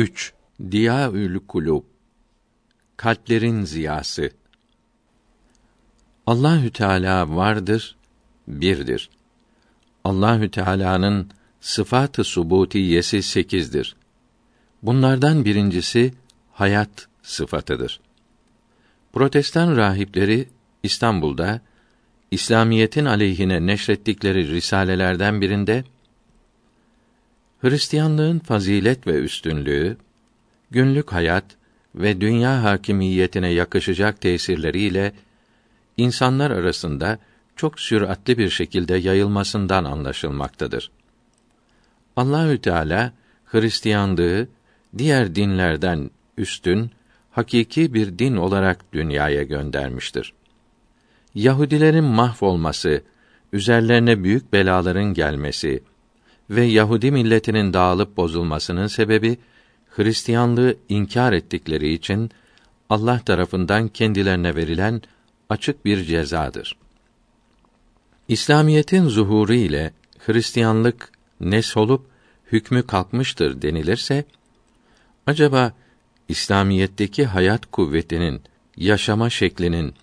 3. Diyaül kulub Kalplerin ziyası Allahü Teala vardır, birdir. Allahü Teala'nın sıfatı subutiyesi sekizdir. Bunlardan birincisi hayat sıfatıdır. Protestan rahipleri İstanbul'da İslamiyetin aleyhine neşrettikleri risalelerden birinde Hristiyanlığın fazilet ve üstünlüğü, günlük hayat ve dünya hakimiyetine yakışacak tesirleriyle insanlar arasında çok süratli bir şekilde yayılmasından anlaşılmaktadır. Allahü Teala Hristiyanlığı diğer dinlerden üstün, hakiki bir din olarak dünyaya göndermiştir. Yahudilerin mahvolması, üzerlerine büyük belaların gelmesi ve Yahudi milletinin dağılıp bozulmasının sebebi Hristiyanlığı inkar ettikleri için Allah tarafından kendilerine verilen açık bir cezadır. İslamiyetin zuhuru ile Hristiyanlık nesolup hükmü kalkmıştır denilirse acaba İslamiyetteki hayat kuvvetinin, yaşama şeklinin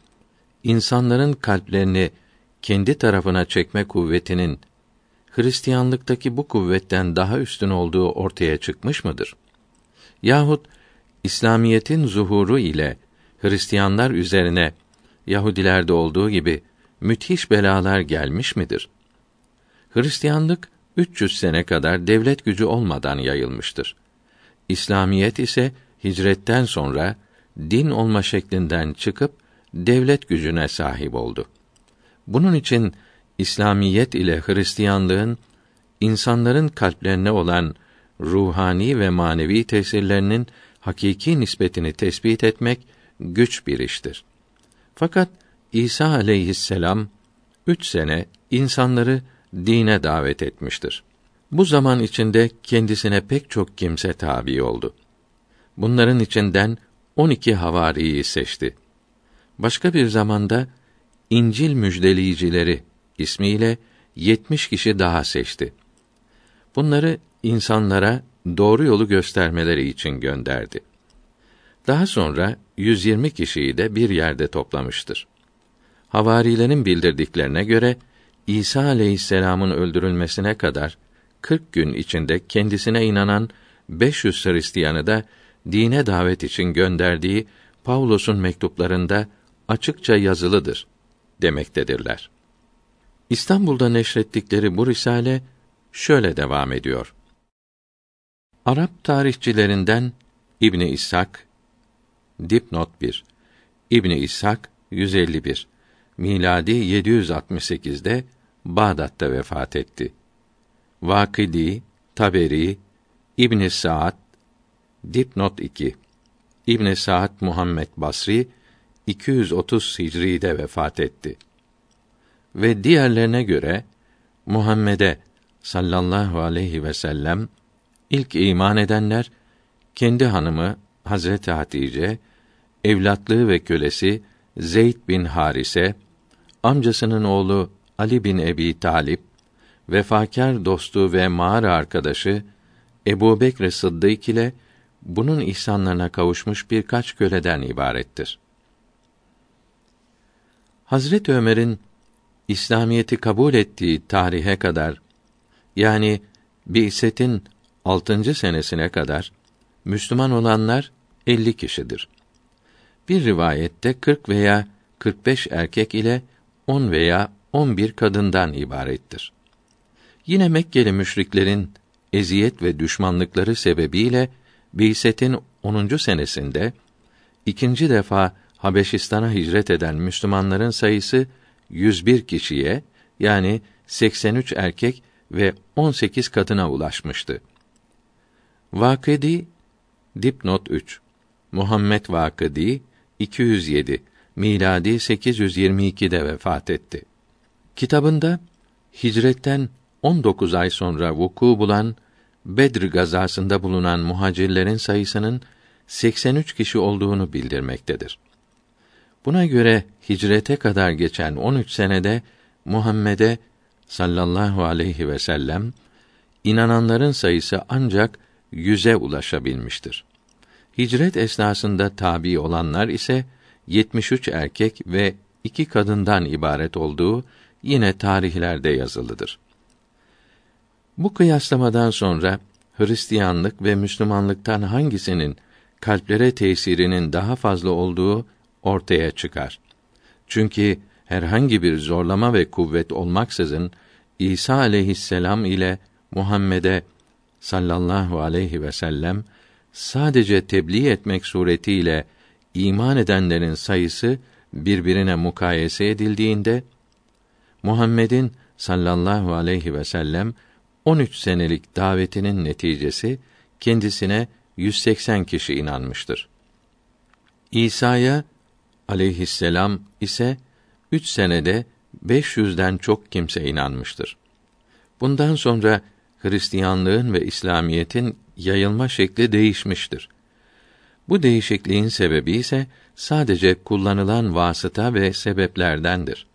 insanların kalplerini kendi tarafına çekme kuvvetinin Hristiyanlıktaki bu kuvvetten daha üstün olduğu ortaya çıkmış mıdır? Yahut İslamiyetin zuhuru ile Hristiyanlar üzerine Yahudilerde olduğu gibi müthiş belalar gelmiş midir? Hristiyanlık 300 sene kadar devlet gücü olmadan yayılmıştır. İslamiyet ise hicretten sonra din olma şeklinden çıkıp devlet gücüne sahip oldu. Bunun için İslamiyet ile Hristiyanlığın insanların kalplerine olan ruhani ve manevi tesirlerinin hakiki nispetini tespit etmek güç bir iştir. Fakat İsa aleyhisselam üç sene insanları dine davet etmiştir. Bu zaman içinde kendisine pek çok kimse tabi oldu. Bunların içinden on iki havariyi seçti. Başka bir zamanda İncil müjdeleyicileri ismiyle yetmiş kişi daha seçti. Bunları insanlara doğru yolu göstermeleri için gönderdi. Daha sonra 120 kişiyi de bir yerde toplamıştır. Havarilerin bildirdiklerine göre İsa aleyhisselamın öldürülmesine kadar 40 gün içinde kendisine inanan 500 Hristiyanı da dine davet için gönderdiği Pavlos'un mektuplarında açıkça yazılıdır demektedirler. İstanbul'da neşrettikleri bu risale şöyle devam ediyor. Arap tarihçilerinden İbni İshak dipnot 1 İbni İshak 151 miladi 768'de Bağdat'ta vefat etti. Vakidi, Taberi, İbn Saad dipnot 2 İbn Saad Muhammed Basri 230 Hicri'de vefat etti. Ve diğerlerine göre Muhammed'e sallallahu aleyhi ve sellem ilk iman edenler kendi hanımı Hazreti Hatice, evlatlığı ve kölesi Zeyd bin Harise, amcasının oğlu Ali bin Ebi Talip, vefakar dostu ve mağara arkadaşı Ebu Bekr Sıddık ile bunun ihsanlarına kavuşmuş birkaç köleden ibarettir. Hazret Ömer'in İslamiyeti kabul ettiği tarihe kadar yani Bi'setin altıncı senesine kadar Müslüman olanlar 50 kişidir. Bir rivayette 40 veya 45 erkek ile 10 veya 11 kadından ibarettir. Yine Mekkeli müşriklerin eziyet ve düşmanlıkları sebebiyle Bi'setin 10. senesinde ikinci defa Habeşistan'a hicret eden Müslümanların sayısı 101 kişiye yani 83 erkek ve 18 kadına ulaşmıştı. Vakidi dipnot 3 Muhammed Vakidi 207 miladi 822'de vefat etti. Kitabında hicretten 19 ay sonra vuku bulan Bedr gazasında bulunan muhacirlerin sayısının 83 kişi olduğunu bildirmektedir. Buna göre hicrete kadar geçen 13 senede Muhammed'e sallallahu aleyhi ve sellem inananların sayısı ancak yüze ulaşabilmiştir. Hicret esnasında tabi olanlar ise 73 erkek ve iki kadından ibaret olduğu yine tarihlerde yazılıdır. Bu kıyaslamadan sonra Hristiyanlık ve Müslümanlıktan hangisinin kalplere tesirinin daha fazla olduğu ortaya çıkar. Çünkü herhangi bir zorlama ve kuvvet olmaksızın İsa aleyhisselam ile Muhammed'e sallallahu aleyhi ve sellem sadece tebliğ etmek suretiyle iman edenlerin sayısı birbirine mukayese edildiğinde Muhammed'in sallallahu aleyhi ve sellem 13 senelik davetinin neticesi kendisine 180 kişi inanmıştır. İsa'ya aleyhisselam ise üç senede 500'den çok kimse inanmıştır. Bundan sonra Hristiyanlığın ve İslamiyetin yayılma şekli değişmiştir. Bu değişikliğin sebebi ise sadece kullanılan vasıta ve sebeplerdendir.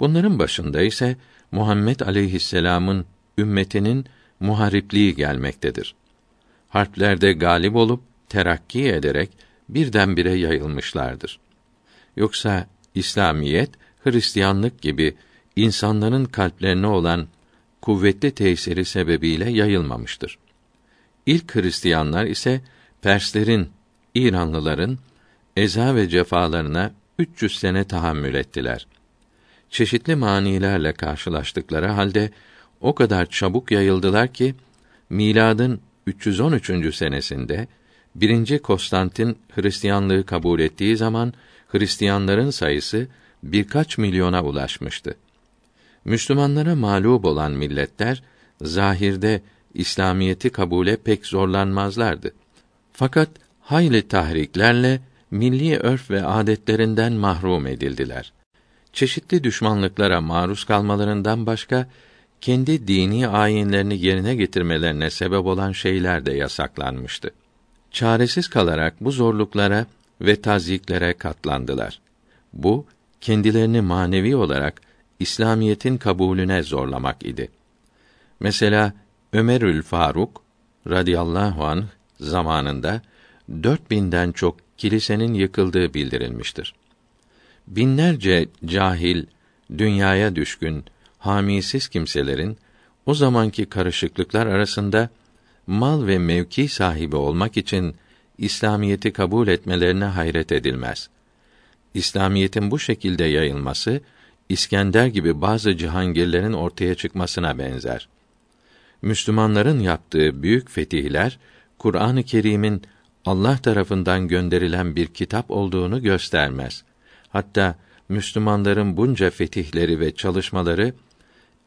Bunların başında ise Muhammed aleyhisselam'ın ümmetinin muharipliği gelmektedir. Harplerde galip olup terakki ederek birdenbire yayılmışlardır. Yoksa İslamiyet, Hristiyanlık gibi insanların kalplerine olan kuvvetli tesiri sebebiyle yayılmamıştır. İlk Hristiyanlar ise Perslerin, İranlıların eza ve cefalarına 300 sene tahammül ettiler. Çeşitli manilerle karşılaştıkları halde o kadar çabuk yayıldılar ki miladın 313. senesinde birinci Konstantin Hristiyanlığı kabul ettiği zaman Hristiyanların sayısı birkaç milyona ulaşmıştı. Müslümanlara mağlup olan milletler zahirde İslamiyeti kabule pek zorlanmazlardı. Fakat hayli tahriklerle milli örf ve adetlerinden mahrum edildiler. Çeşitli düşmanlıklara maruz kalmalarından başka kendi dini ayinlerini yerine getirmelerine sebep olan şeyler de yasaklanmıştı. Çaresiz kalarak bu zorluklara ve tazyiklere katlandılar. Bu kendilerini manevi olarak İslamiyetin kabulüne zorlamak idi. Mesela Ömerül Faruk radıyallahu anh zamanında dört binden çok kilisenin yıkıldığı bildirilmiştir. Binlerce cahil, dünyaya düşkün, hamisiz kimselerin o zamanki karışıklıklar arasında mal ve mevki sahibi olmak için İslamiyeti kabul etmelerine hayret edilmez. İslamiyetin bu şekilde yayılması İskender gibi bazı cihangirlerin ortaya çıkmasına benzer. Müslümanların yaptığı büyük fetihler Kur'an-ı Kerim'in Allah tarafından gönderilen bir kitap olduğunu göstermez. Hatta Müslümanların bunca fetihleri ve çalışmaları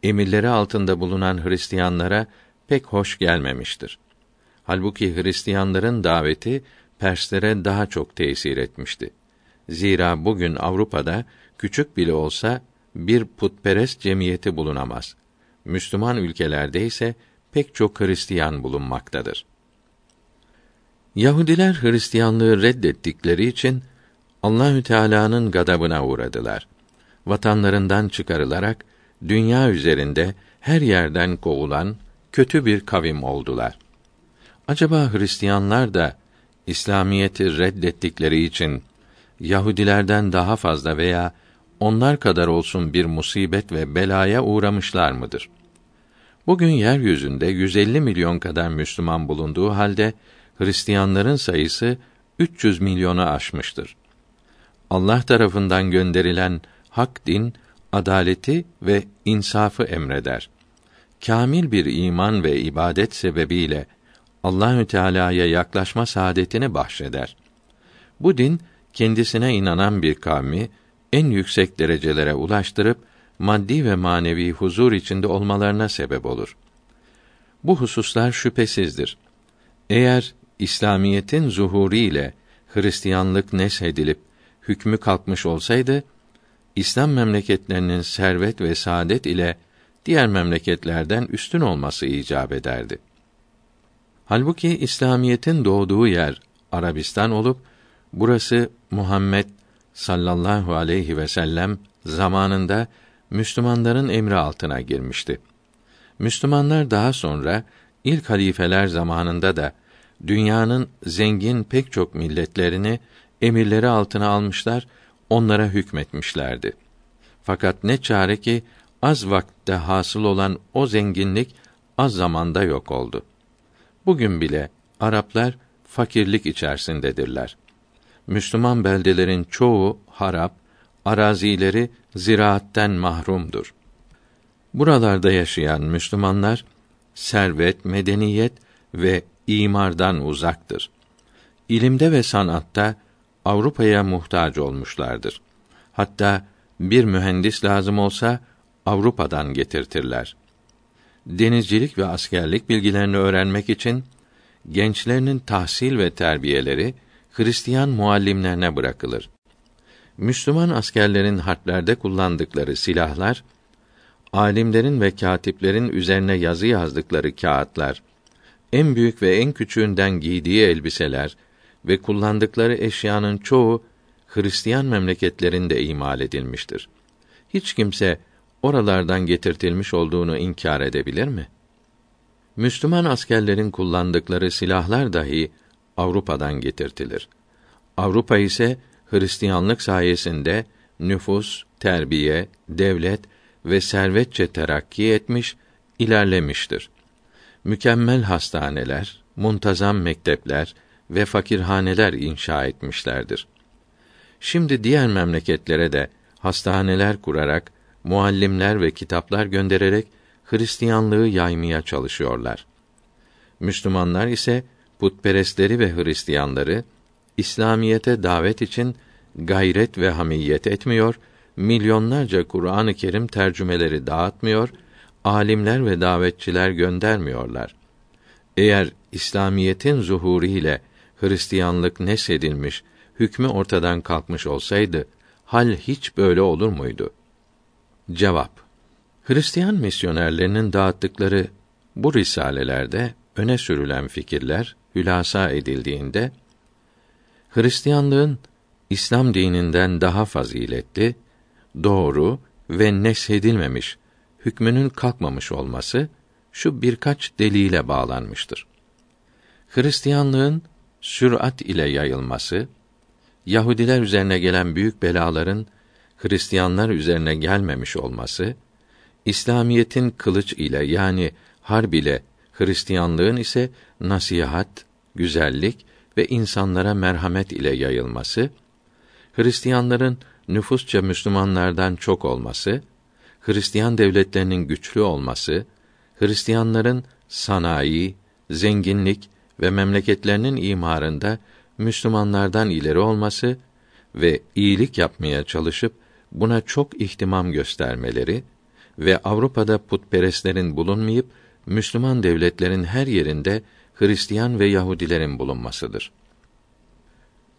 emirleri altında bulunan Hristiyanlara pek hoş gelmemiştir. Halbuki Hristiyanların daveti Perslere daha çok tesir etmişti. Zira bugün Avrupa'da küçük bile olsa bir putperest cemiyeti bulunamaz. Müslüman ülkelerde ise pek çok Hristiyan bulunmaktadır. Yahudiler Hristiyanlığı reddettikleri için Allahü Teala'nın gadabına uğradılar. Vatanlarından çıkarılarak dünya üzerinde her yerden kovulan kötü bir kavim oldular. Acaba Hristiyanlar da İslamiyeti reddettikleri için Yahudilerden daha fazla veya onlar kadar olsun bir musibet ve belaya uğramışlar mıdır? Bugün yeryüzünde 150 milyon kadar Müslüman bulunduğu halde Hristiyanların sayısı 300 milyonu aşmıştır. Allah tarafından gönderilen hak din adaleti ve insafı emreder. Kamil bir iman ve ibadet sebebiyle Allahü Teala'ya yaklaşma saadetini bahşeder. Bu din kendisine inanan bir kavmi en yüksek derecelere ulaştırıp maddi ve manevi huzur içinde olmalarına sebep olur. Bu hususlar şüphesizdir. Eğer İslamiyetin zuhuru ile Hristiyanlık neshedilip hükmü kalkmış olsaydı, İslam memleketlerinin servet ve saadet ile diğer memleketlerden üstün olması icap ederdi. Halbuki İslamiyetin doğduğu yer Arabistan olup burası Muhammed sallallahu aleyhi ve sellem zamanında Müslümanların emri altına girmişti. Müslümanlar daha sonra ilk halifeler zamanında da dünyanın zengin pek çok milletlerini emirleri altına almışlar, onlara hükmetmişlerdi. Fakat ne çare ki az vakte hasıl olan o zenginlik az zamanda yok oldu. Bugün bile Araplar fakirlik içerisindedirler. Müslüman beldelerin çoğu harap, arazileri ziraatten mahrumdur. Buralarda yaşayan Müslümanlar servet, medeniyet ve imardan uzaktır. İlimde ve sanatta Avrupa'ya muhtaç olmuşlardır. Hatta bir mühendis lazım olsa Avrupa'dan getirtirler. Denizcilik ve askerlik bilgilerini öğrenmek için gençlerinin tahsil ve terbiyeleri Hristiyan muallimlerine bırakılır. Müslüman askerlerin harplerde kullandıkları silahlar, alimlerin ve katiplerin üzerine yazı yazdıkları kağıtlar, en büyük ve en küçüğünden giydiği elbiseler ve kullandıkları eşyanın çoğu Hristiyan memleketlerinde imal edilmiştir. Hiç kimse oralardan getirtilmiş olduğunu inkar edebilir mi? Müslüman askerlerin kullandıkları silahlar dahi Avrupa'dan getirtilir. Avrupa ise Hristiyanlık sayesinde nüfus, terbiye, devlet ve servetçe terakki etmiş, ilerlemiştir. Mükemmel hastaneler, muntazam mektepler ve fakirhaneler inşa etmişlerdir. Şimdi diğer memleketlere de hastaneler kurarak, muallimler ve kitaplar göndererek Hristiyanlığı yaymaya çalışıyorlar. Müslümanlar ise putperestleri ve Hristiyanları İslamiyete davet için gayret ve hamiyet etmiyor, milyonlarca Kur'an-ı Kerim tercümeleri dağıtmıyor, alimler ve davetçiler göndermiyorlar. Eğer İslamiyetin zuhuru ile Hristiyanlık nesedilmiş, hükmü ortadan kalkmış olsaydı, hal hiç böyle olur muydu? Cevap Hristiyan misyonerlerinin dağıttıkları bu risalelerde öne sürülen fikirler hülasa edildiğinde Hristiyanlığın İslam dininden daha faziletli, doğru ve neshedilmemiş, hükmünün kalkmamış olması şu birkaç delile bağlanmıştır. Hristiyanlığın sürat ile yayılması, Yahudiler üzerine gelen büyük belaların Hristiyanlar üzerine gelmemiş olması, İslamiyetin kılıç ile yani harb ile Hristiyanlığın ise nasihat, güzellik ve insanlara merhamet ile yayılması, Hristiyanların nüfusça Müslümanlardan çok olması, Hristiyan devletlerinin güçlü olması, Hristiyanların sanayi, zenginlik ve memleketlerinin imarında Müslümanlardan ileri olması ve iyilik yapmaya çalışıp buna çok ihtimam göstermeleri ve Avrupa'da putperestlerin bulunmayıp Müslüman devletlerin her yerinde Hristiyan ve Yahudilerin bulunmasıdır.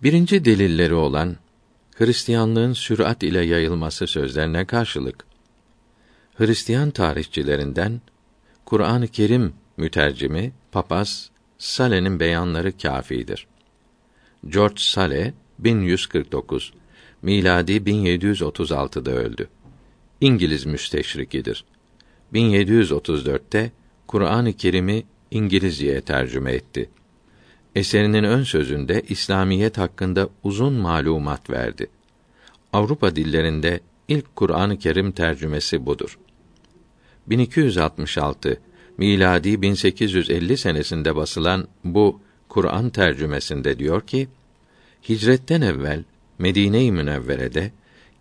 Birinci delilleri olan Hristiyanlığın sürat ile yayılması sözlerine karşılık Hristiyan tarihçilerinden Kur'an-ı Kerim mütercimi Papaz Sale'nin beyanları kâfidir. George Sale 1149 miladi 1736'da öldü. İngiliz müsteşrikidir. 1734'te Kur'an-ı Kerim'i İngilizceye tercüme etti. Eserinin ön sözünde İslamiyet hakkında uzun malumat verdi. Avrupa dillerinde ilk Kur'an-ı Kerim tercümesi budur. 1266 miladi 1850 senesinde basılan bu Kur'an tercümesinde diyor ki: Hicretten evvel Medine-i Münevvere'de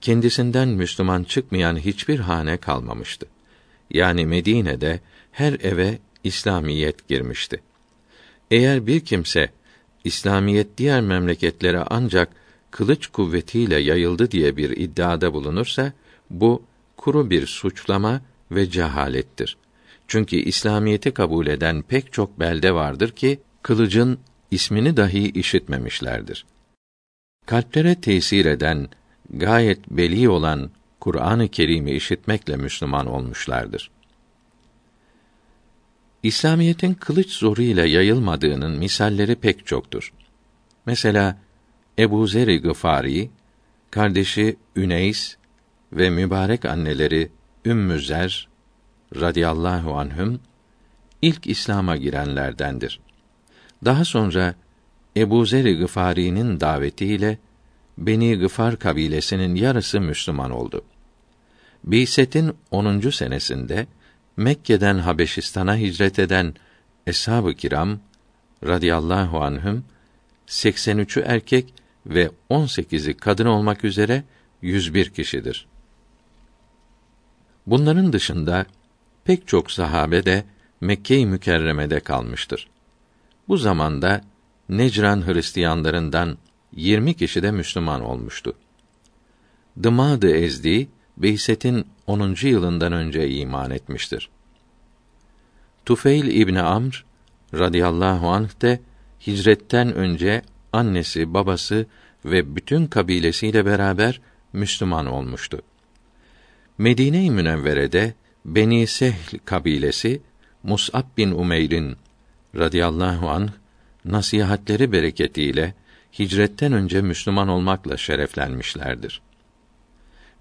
kendisinden Müslüman çıkmayan hiçbir hane kalmamıştı. Yani Medine'de her eve İslamiyet girmişti. Eğer bir kimse İslamiyet diğer memleketlere ancak kılıç kuvvetiyle yayıldı diye bir iddiada bulunursa bu kuru bir suçlama ve cehalettir. Çünkü İslamiyeti kabul eden pek çok belde vardır ki kılıcın ismini dahi işitmemişlerdir. Kalplere tesir eden, gayet beli olan Kur'an-ı Kerim'i işitmekle Müslüman olmuşlardır. İslamiyetin kılıç zoru ile yayılmadığının misalleri pek çoktur. Mesela Ebu Zer-i Gıfari, kardeşi Üneys ve mübarek anneleri Ümmü Zer radıyallahu anhüm ilk İslam'a girenlerdendir. Daha sonra Ebu Zer-i Gıfari'nin davetiyle Beni Gıfar kabilesinin yarısı Müslüman oldu. Biset'in 10. senesinde Mekke'den Habeşistan'a hicret eden eshab-ı kiram radıyallahu anhüm 83'ü erkek ve 18'i kadın olmak üzere 101 kişidir. Bunların dışında pek çok sahabe de Mekke-i Mükerreme'de kalmıştır. Bu zamanda Necran Hristiyanlarından 20 kişi de Müslüman olmuştu. Dımadı Ezdi Beyset'in 10. yılından önce iman etmiştir. Tufeil İbni Amr radıyallahu anh de hicretten önce annesi, babası ve bütün kabilesiyle beraber Müslüman olmuştu. Medine-i Münevvere'de Beni Sehl kabilesi Mus'ab bin Umeyr'in radıyallahu anh nasihatleri bereketiyle hicretten önce Müslüman olmakla şereflenmişlerdir.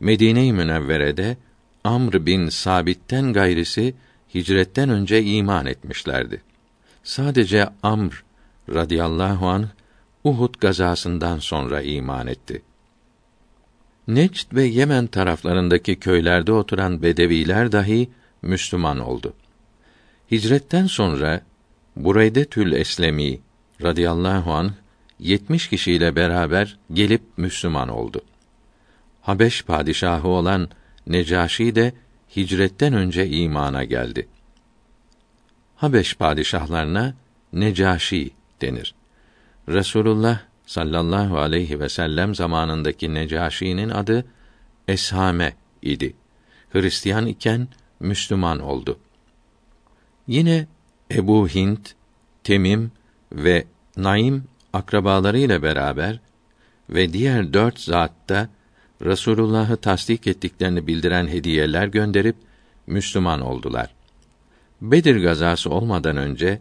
Medine-i Münevvere'de Amr bin Sabit'ten gayrisi hicretten önce iman etmişlerdi. Sadece Amr radıyallahu anh Uhud gazasından sonra iman etti. Necd ve Yemen taraflarındaki köylerde oturan bedeviler dahi Müslüman oldu. Hicretten sonra Bureydetül Eslemi radıyallahu anh 70 kişiyle beraber gelip Müslüman oldu. Habeş padişahı olan Necaşi de hicretten önce imana geldi. Habeş padişahlarına Necaşi denir. Resulullah sallallahu aleyhi ve sellem zamanındaki Necaşi'nin adı Eshame idi. Hristiyan iken Müslüman oldu. Yine Ebu Hint, Temim ve Naim akrabalarıyla beraber ve diğer dört zatta Resulullah'ı tasdik ettiklerini bildiren hediyeler gönderip Müslüman oldular. Bedir gazası olmadan önce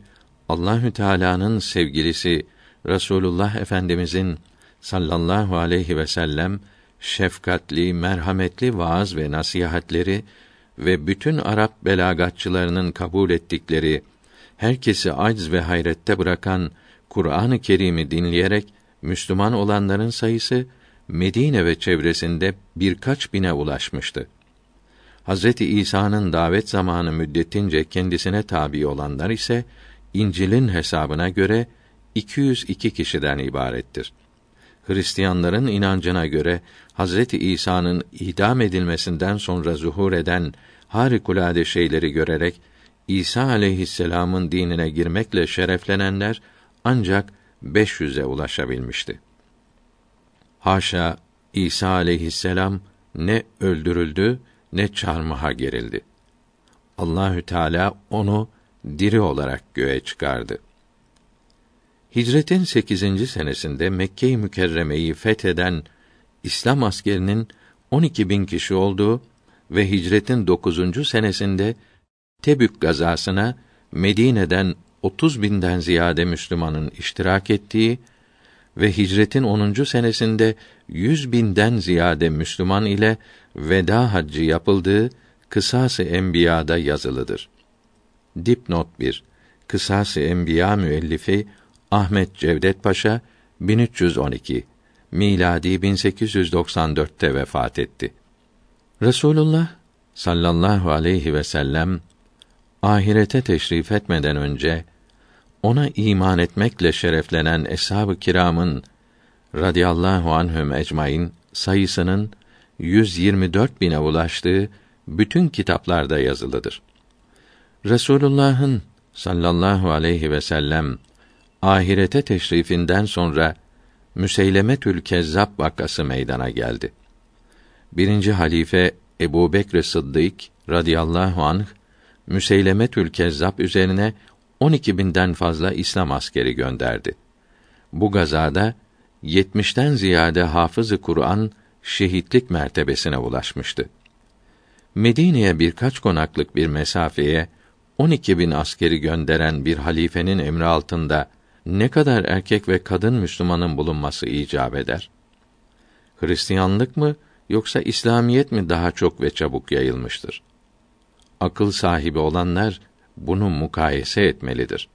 Allahü Teala'nın sevgilisi Resulullah Efendimizin sallallahu aleyhi ve sellem şefkatli, merhametli vaaz ve nasihatleri ve bütün Arap belagatçılarının kabul ettikleri herkesi acz ve hayrette bırakan Kur'an-ı Kerim'i dinleyerek Müslüman olanların sayısı Medine ve çevresinde birkaç bine ulaşmıştı. Hazreti İsa'nın davet zamanı müddetince kendisine tabi olanlar ise İncil'in hesabına göre 202 kişiden ibarettir. Hristiyanların inancına göre Hazreti İsa'nın idam edilmesinden sonra zuhur eden harikulade şeyleri görerek İsa aleyhisselam'ın dinine girmekle şereflenenler ancak 500'e ulaşabilmişti. Haşa İsa aleyhisselam ne öldürüldü ne çarmıha gerildi. Allahü Teala onu diri olarak göğe çıkardı. Hicretin 8. senesinde Mekke-i Mükerreme'yi fetheden İslam askerinin 12 bin kişi olduğu ve hicretin 9. senesinde Tebük gazasına Medine'den 30 binden ziyade Müslümanın iştirak ettiği ve hicretin 10. senesinde 100 binden ziyade Müslüman ile veda haccı yapıldığı Kısas-ı Enbiya'da yazılıdır. Dipnot 1. Kısas-ı Enbiya müellifi Ahmet Cevdet Paşa 1312 miladi 1894'te vefat etti. Resulullah sallallahu aleyhi ve sellem ahirete teşrif etmeden önce ona iman etmekle şereflenen eshab-ı kiramın radıyallahu anhüm ecmaîn sayısının 124 bine ulaştığı bütün kitaplarda yazılıdır. Resulullah'ın sallallahu aleyhi ve sellem ahirete teşrifinden sonra Müseylemetül Kezzab vakası meydana geldi. Birinci halife Ebu Bekr Sıddık radıyallahu anh Müseylemetül Kezzab üzerine 12 binden fazla İslam askeri gönderdi. Bu gazada 70'ten ziyade hafızı Kur'an şehitlik mertebesine ulaşmıştı. Medine'ye birkaç konaklık bir mesafeye 12 bin askeri gönderen bir halifenin emri altında ne kadar erkek ve kadın Müslümanın bulunması icap eder? Hristiyanlık mı yoksa İslamiyet mi daha çok ve çabuk yayılmıştır? Akıl sahibi olanlar bunu mukayese etmelidir.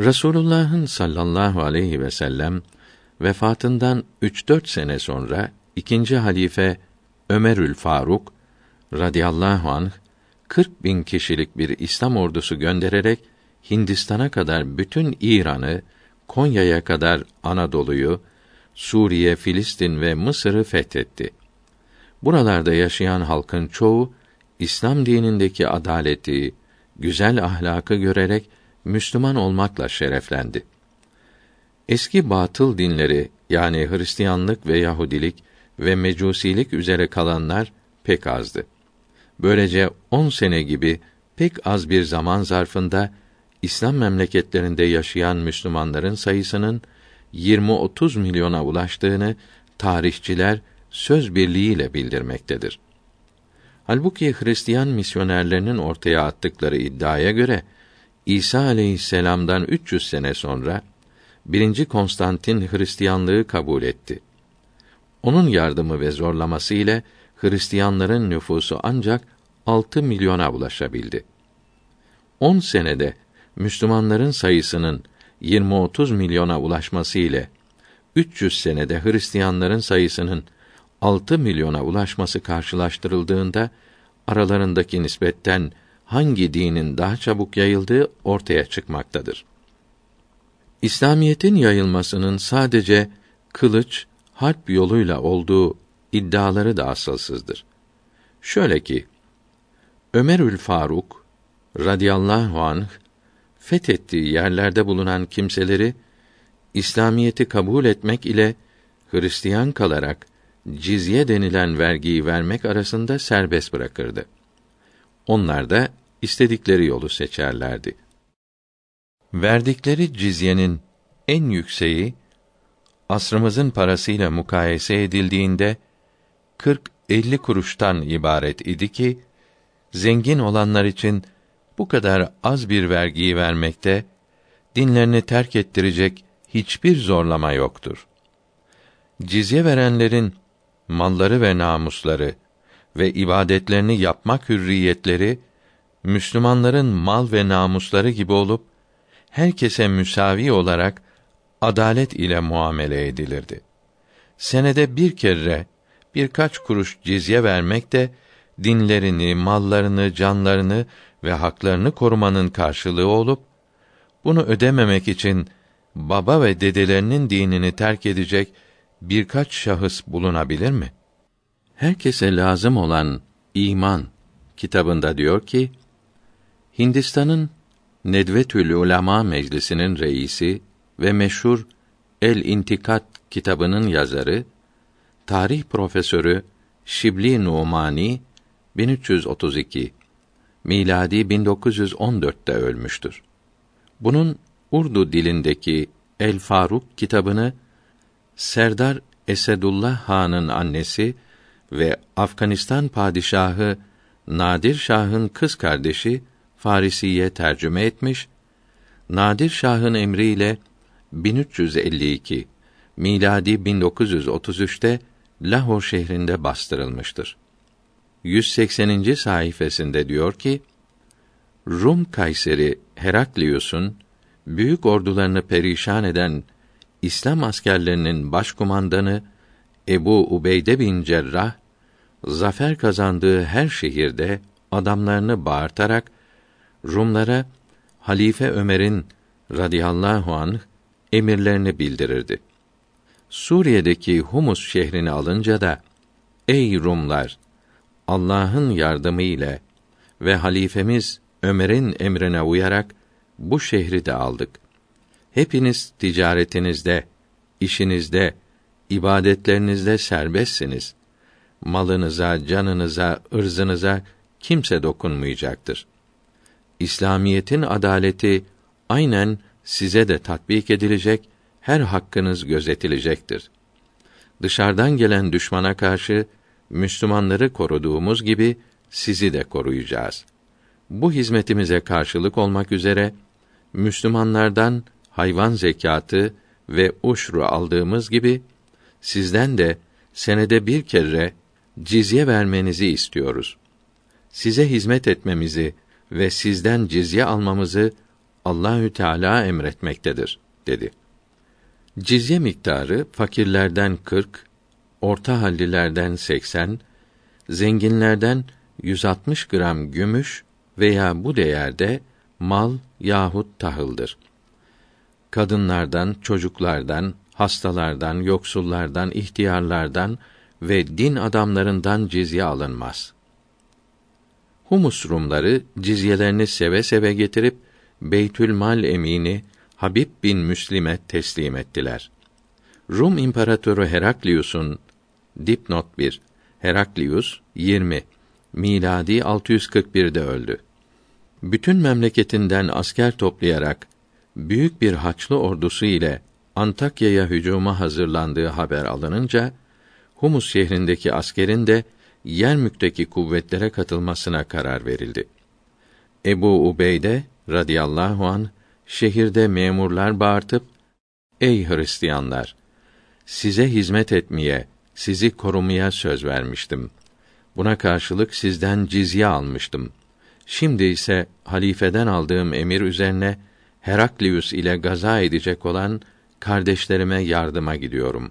Resulullah'ın sallallahu aleyhi ve sellem vefatından 3-4 sene sonra ikinci halife Ömerül Faruk radıyallahu anh 40 bin kişilik bir İslam ordusu göndererek Hindistan'a kadar bütün İran'ı, Konya'ya kadar Anadolu'yu, Suriye, Filistin ve Mısır'ı fethetti. Buralarda yaşayan halkın çoğu İslam dinindeki adaleti, güzel ahlakı görerek Müslüman olmakla şereflendi. Eski batıl dinleri yani Hristiyanlık ve Yahudilik ve Mecusilik üzere kalanlar pek azdı. Böylece on sene gibi pek az bir zaman zarfında İslam memleketlerinde yaşayan Müslümanların sayısının 20-30 milyona ulaştığını tarihçiler söz birliğiyle bildirmektedir. Halbuki Hristiyan misyonerlerinin ortaya attıkları iddiaya göre İsa aleyhisselam'dan 300 sene sonra birinci Konstantin Hristiyanlığı kabul etti. Onun yardımı ve zorlaması ile Hristiyanların nüfusu ancak 6 milyona ulaşabildi. 10 senede Müslümanların sayısının 20-30 milyona ulaşması ile 300 senede Hristiyanların sayısının 6 milyona ulaşması karşılaştırıldığında aralarındaki nispetten hangi dinin daha çabuk yayıldığı ortaya çıkmaktadır. İslamiyetin yayılmasının sadece kılıç, harp yoluyla olduğu iddiaları da asılsızdır. Şöyle ki Ömerül Faruk radıyallahu anh fethettiği yerlerde bulunan kimseleri İslamiyeti kabul etmek ile Hristiyan kalarak cizye denilen vergiyi vermek arasında serbest bırakırdı. Onlar da istedikleri yolu seçerlerdi. Verdikleri cizyenin en yükseği asrımızın parasıyla mukayese edildiğinde 40-50 kuruştan ibaret idi ki zengin olanlar için bu kadar az bir vergiyi vermekte dinlerini terk ettirecek hiçbir zorlama yoktur. Cizye verenlerin malları ve namusları ve ibadetlerini yapmak hürriyetleri Müslümanların mal ve namusları gibi olup herkese müsavi olarak adalet ile muamele edilirdi. Senede bir kere birkaç kuruş cizye vermek de dinlerini, mallarını, canlarını ve haklarını korumanın karşılığı olup bunu ödememek için baba ve dedelerinin dinini terk edecek birkaç şahıs bulunabilir mi? Herkese lazım olan iman kitabında diyor ki Hindistan'ın Nedvetül Ulema Meclisi'nin reisi ve meşhur El İntikat kitabının yazarı tarih profesörü Şibli Numani 1332 miladi 1914'te ölmüştür. Bunun Urdu dilindeki El Faruk kitabını Serdar Esedullah Han'ın annesi ve Afganistan padişahı Nadir Şah'ın kız kardeşi Farisiye tercüme etmiş. Nadir Şah'ın emriyle 1352 miladi 1933'te Lahor şehrinde bastırılmıştır. 180. sayfasında diyor ki: Rum Kayseri Heraklius'un büyük ordularını perişan eden İslam askerlerinin başkumandanı Ebu Ubeyde bin Cerrah zafer kazandığı her şehirde adamlarını bağırtarak Rumlara Halife Ömer'in radıyallahu anh emirlerini bildirirdi. Suriye'deki Humus şehrini alınca da ey Rumlar Allah'ın yardımı ile ve halifemiz Ömer'in emrine uyarak bu şehri de aldık. Hepiniz ticaretinizde, işinizde, ibadetlerinizde serbestsiniz. Malınıza, canınıza, ırzınıza kimse dokunmayacaktır. İslamiyetin adaleti aynen size de tatbik edilecek, her hakkınız gözetilecektir. Dışarıdan gelen düşmana karşı Müslümanları koruduğumuz gibi sizi de koruyacağız. Bu hizmetimize karşılık olmak üzere Müslümanlardan hayvan zekatı ve uşru aldığımız gibi sizden de senede bir kere cizye vermenizi istiyoruz. Size hizmet etmemizi, ve sizden cizye almamızı Allahü Teala emretmektedir dedi. Cizye miktarı fakirlerden 40, orta hallilerden 80, zenginlerden 160 gram gümüş veya bu değerde mal yahut tahıldır. Kadınlardan, çocuklardan, hastalardan, yoksullardan, ihtiyarlardan ve din adamlarından cizye alınmaz. Humus Rumları cizyelerini seve seve getirip Beytül Mal emini Habib bin Müslim'e teslim ettiler. Rum İmparatoru Heraklius'un dipnot 1 Heraklius 20 miladi 641'de öldü. Bütün memleketinden asker toplayarak büyük bir haçlı ordusu ile Antakya'ya hücuma hazırlandığı haber alınınca Humus şehrindeki askerin de Yermük'teki kuvvetlere katılmasına karar verildi. Ebu Ubeyde radıyallahu an şehirde memurlar bağırtıp Ey Hristiyanlar size hizmet etmeye, sizi korumaya söz vermiştim. Buna karşılık sizden cizye almıştım. Şimdi ise halifeden aldığım emir üzerine Heraklius ile gaza edecek olan kardeşlerime yardıma gidiyorum.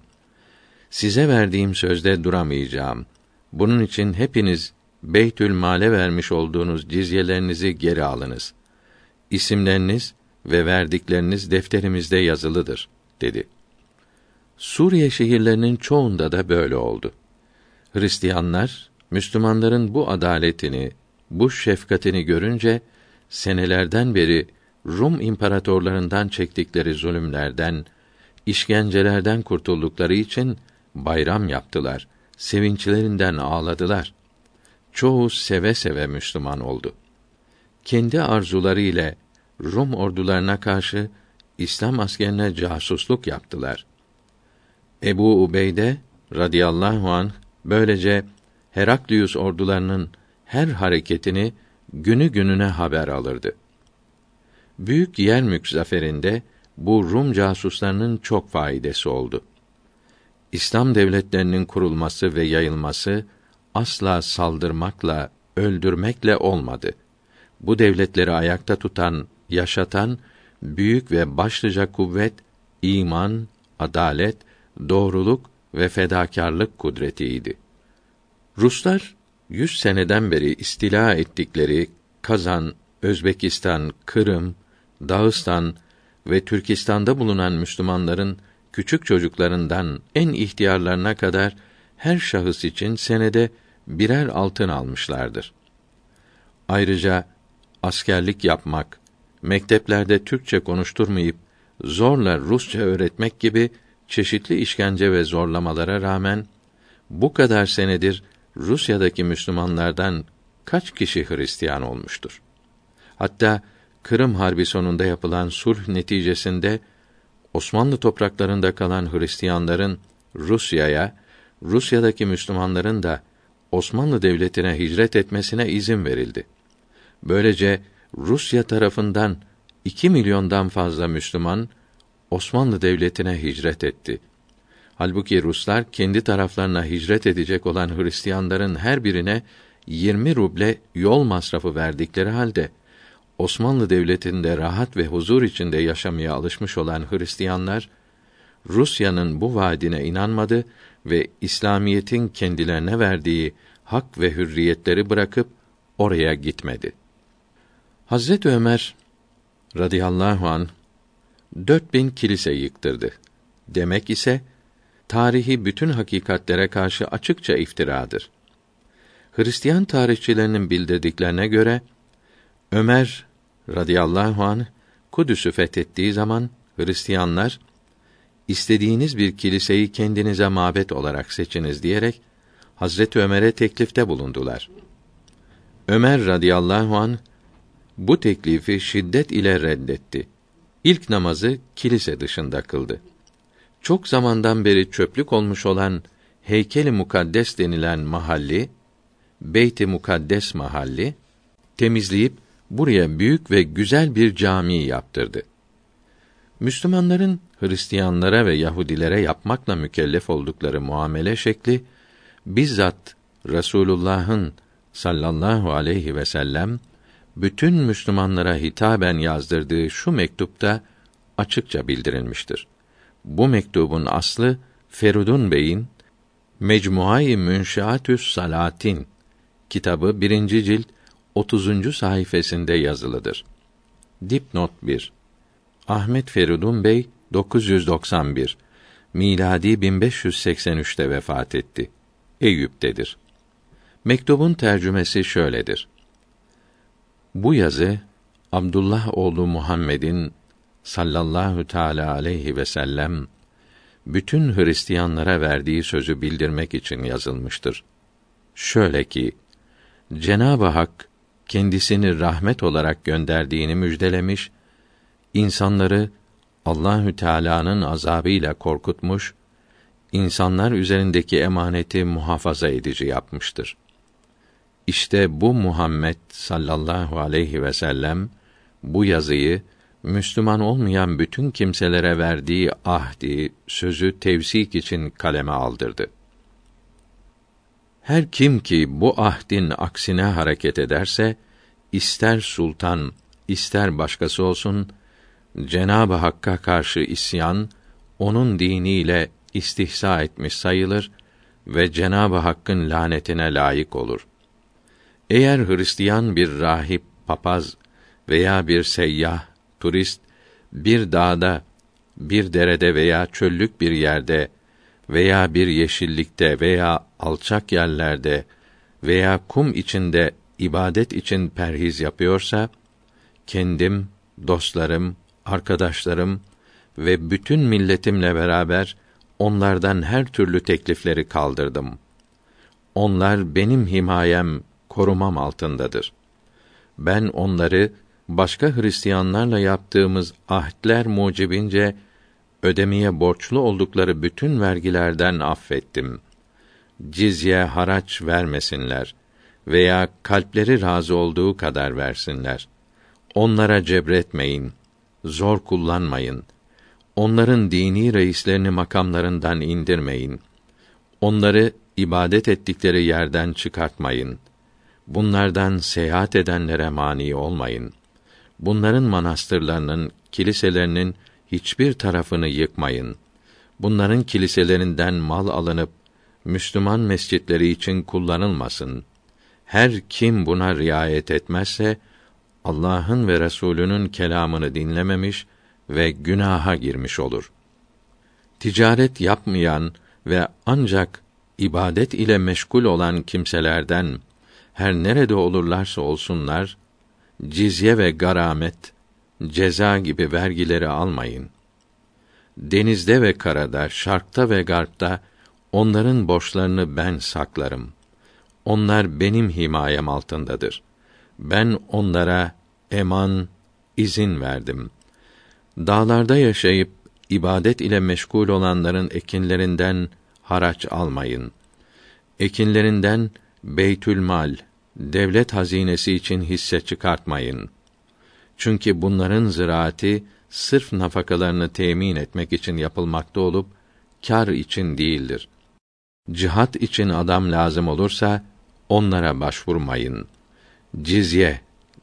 Size verdiğim sözde duramayacağım. Bunun için hepiniz Beytül Mal'e vermiş olduğunuz cizyelerinizi geri alınız. İsimleriniz ve verdikleriniz defterimizde yazılıdır, dedi. Suriye şehirlerinin çoğunda da böyle oldu. Hristiyanlar, Müslümanların bu adaletini, bu şefkatini görünce, senelerden beri Rum imparatorlarından çektikleri zulümlerden, işkencelerden kurtuldukları için bayram yaptılar. Sevinçlerinden ağladılar. Çoğu seve seve Müslüman oldu. Kendi arzuları ile Rum ordularına karşı İslam askerine casusluk yaptılar. Ebu Ubeyde radıyallahu an böylece Heraklius ordularının her hareketini günü gününe haber alırdı. Büyük Yermük zaferinde bu Rum casuslarının çok faydası oldu. İslam devletlerinin kurulması ve yayılması asla saldırmakla, öldürmekle olmadı. Bu devletleri ayakta tutan, yaşatan büyük ve başlıca kuvvet iman, adalet, doğruluk ve fedakarlık kudretiydi. Ruslar yüz seneden beri istila ettikleri Kazan, Özbekistan, Kırım, Dağıstan ve Türkistan'da bulunan Müslümanların küçük çocuklarından en ihtiyarlarına kadar her şahıs için senede birer altın almışlardır. Ayrıca askerlik yapmak, mekteplerde Türkçe konuşturmayıp zorla Rusça öğretmek gibi çeşitli işkence ve zorlamalara rağmen bu kadar senedir Rusya'daki Müslümanlardan kaç kişi Hristiyan olmuştur? Hatta Kırım Harbi sonunda yapılan sulh neticesinde Osmanlı topraklarında kalan Hristiyanların Rusya'ya, Rusya'daki Müslümanların da Osmanlı devletine hicret etmesine izin verildi. Böylece Rusya tarafından 2 milyondan fazla Müslüman Osmanlı devletine hicret etti. Halbuki Ruslar kendi taraflarına hicret edecek olan Hristiyanların her birine 20 ruble yol masrafı verdikleri halde Osmanlı devletinde rahat ve huzur içinde yaşamaya alışmış olan Hristiyanlar Rusya'nın bu vaadine inanmadı ve İslamiyetin kendilerine verdiği hak ve hürriyetleri bırakıp oraya gitmedi. Hazret Ömer radıyallahu an 4000 kilise yıktırdı. Demek ise tarihi bütün hakikatlere karşı açıkça iftiradır. Hristiyan tarihçilerinin bildirdiklerine göre Ömer radıyallahu an Kudüs'ü fethettiği zaman Hristiyanlar istediğiniz bir kiliseyi kendinize mabet olarak seçiniz diyerek Hazreti Ömer'e teklifte bulundular. Ömer radıyallahu an bu teklifi şiddet ile reddetti. İlk namazı kilise dışında kıldı. Çok zamandan beri çöplük olmuş olan Heykeli Mukaddes denilen mahalli, Beyt-i Mukaddes mahalli temizleyip buraya büyük ve güzel bir cami yaptırdı. Müslümanların Hristiyanlara ve Yahudilere yapmakla mükellef oldukları muamele şekli bizzat Resulullah'ın sallallahu aleyhi ve sellem bütün Müslümanlara hitaben yazdırdığı şu mektupta açıkça bildirilmiştir. Bu mektubun aslı Ferudun Bey'in Mecmuayı Münşaatü's Salatin kitabı birinci cilt 30. sayfasında yazılıdır. Dipnot 1. Ahmet Ferudun Bey 991 miladi 1583'te vefat etti. Eyüp'tedir. Mektubun tercümesi şöyledir. Bu yazı Abdullah oğlu Muhammed'in sallallahu teala aleyhi ve sellem bütün Hristiyanlara verdiği sözü bildirmek için yazılmıştır. Şöyle ki Cenab-ı Hak kendisini rahmet olarak gönderdiğini müjdelemiş, insanları Allahü Teala'nın azabıyla korkutmuş, insanlar üzerindeki emaneti muhafaza edici yapmıştır. İşte bu Muhammed sallallahu aleyhi ve sellem bu yazıyı Müslüman olmayan bütün kimselere verdiği ahdi, sözü tevsik için kaleme aldırdı. Her kim ki bu ahdin aksine hareket ederse, ister sultan, ister başkası olsun, Cenab-ı Hakk'a karşı isyan, onun diniyle istihza etmiş sayılır ve Cenab-ı Hakk'ın lanetine layık olur. Eğer Hristiyan bir rahip, papaz veya bir seyyah, turist bir dağda, bir derede veya çöllük bir yerde veya bir yeşillikte veya alçak yerlerde veya kum içinde ibadet için perhiz yapıyorsa kendim, dostlarım, arkadaşlarım ve bütün milletimle beraber onlardan her türlü teklifleri kaldırdım. Onlar benim himayem, korumam altındadır. Ben onları başka Hristiyanlarla yaptığımız ahdler mucibince ödemeye borçlu oldukları bütün vergilerden affettim. Cizye haraç vermesinler veya kalpleri razı olduğu kadar versinler. Onlara cebretmeyin, zor kullanmayın. Onların dini reislerini makamlarından indirmeyin. Onları ibadet ettikleri yerden çıkartmayın. Bunlardan seyahat edenlere mani olmayın. Bunların manastırlarının, kiliselerinin hiçbir tarafını yıkmayın. Bunların kiliselerinden mal alınıp Müslüman mescitleri için kullanılmasın. Her kim buna riayet etmezse Allah'ın ve Resulünün kelamını dinlememiş ve günaha girmiş olur. Ticaret yapmayan ve ancak ibadet ile meşgul olan kimselerden her nerede olurlarsa olsunlar cizye ve garamet, ceza gibi vergileri almayın. Denizde ve karada, şarkta ve garpta onların borçlarını ben saklarım. Onlar benim himayem altındadır. Ben onlara eman, izin verdim. Dağlarda yaşayıp ibadet ile meşgul olanların ekinlerinden haraç almayın. Ekinlerinden beytülmal, devlet hazinesi için hisse çıkartmayın. Çünkü bunların ziraati sırf nafakalarını temin etmek için yapılmakta olup kar için değildir. Cihat için adam lazım olursa onlara başvurmayın. Cizye,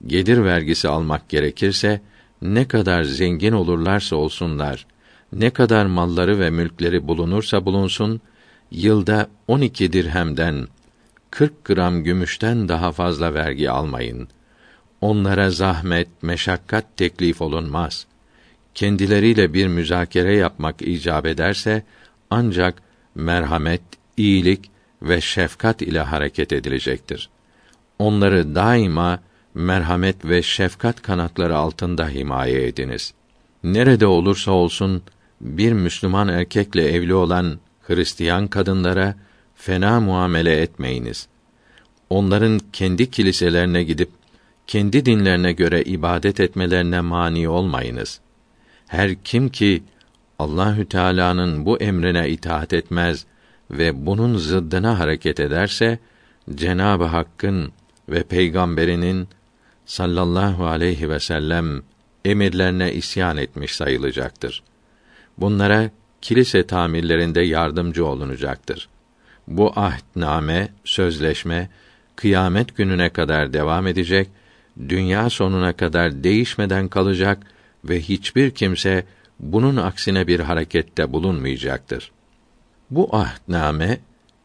gelir vergisi almak gerekirse ne kadar zengin olurlarsa olsunlar, ne kadar malları ve mülkleri bulunursa bulunsun, yılda 12 dirhemden 40 gram gümüşten daha fazla vergi almayın. Onlara zahmet, meşakkat teklif olunmaz. Kendileriyle bir müzakere yapmak icap ederse ancak merhamet, iyilik ve şefkat ile hareket edilecektir. Onları daima merhamet ve şefkat kanatları altında himaye ediniz. Nerede olursa olsun bir Müslüman erkekle evli olan Hristiyan kadınlara fena muamele etmeyiniz. Onların kendi kiliselerine gidip kendi dinlerine göre ibadet etmelerine mani olmayınız. Her kim ki Allahü Teala'nın bu emrine itaat etmez ve bunun zıddına hareket ederse Cenabı Hakk'ın ve peygamberinin sallallahu aleyhi ve sellem emirlerine isyan etmiş sayılacaktır. Bunlara kilise tamirlerinde yardımcı olunacaktır. Bu ahdname, sözleşme kıyamet gününe kadar devam edecek dünya sonuna kadar değişmeden kalacak ve hiçbir kimse bunun aksine bir harekette bulunmayacaktır. Bu ahdname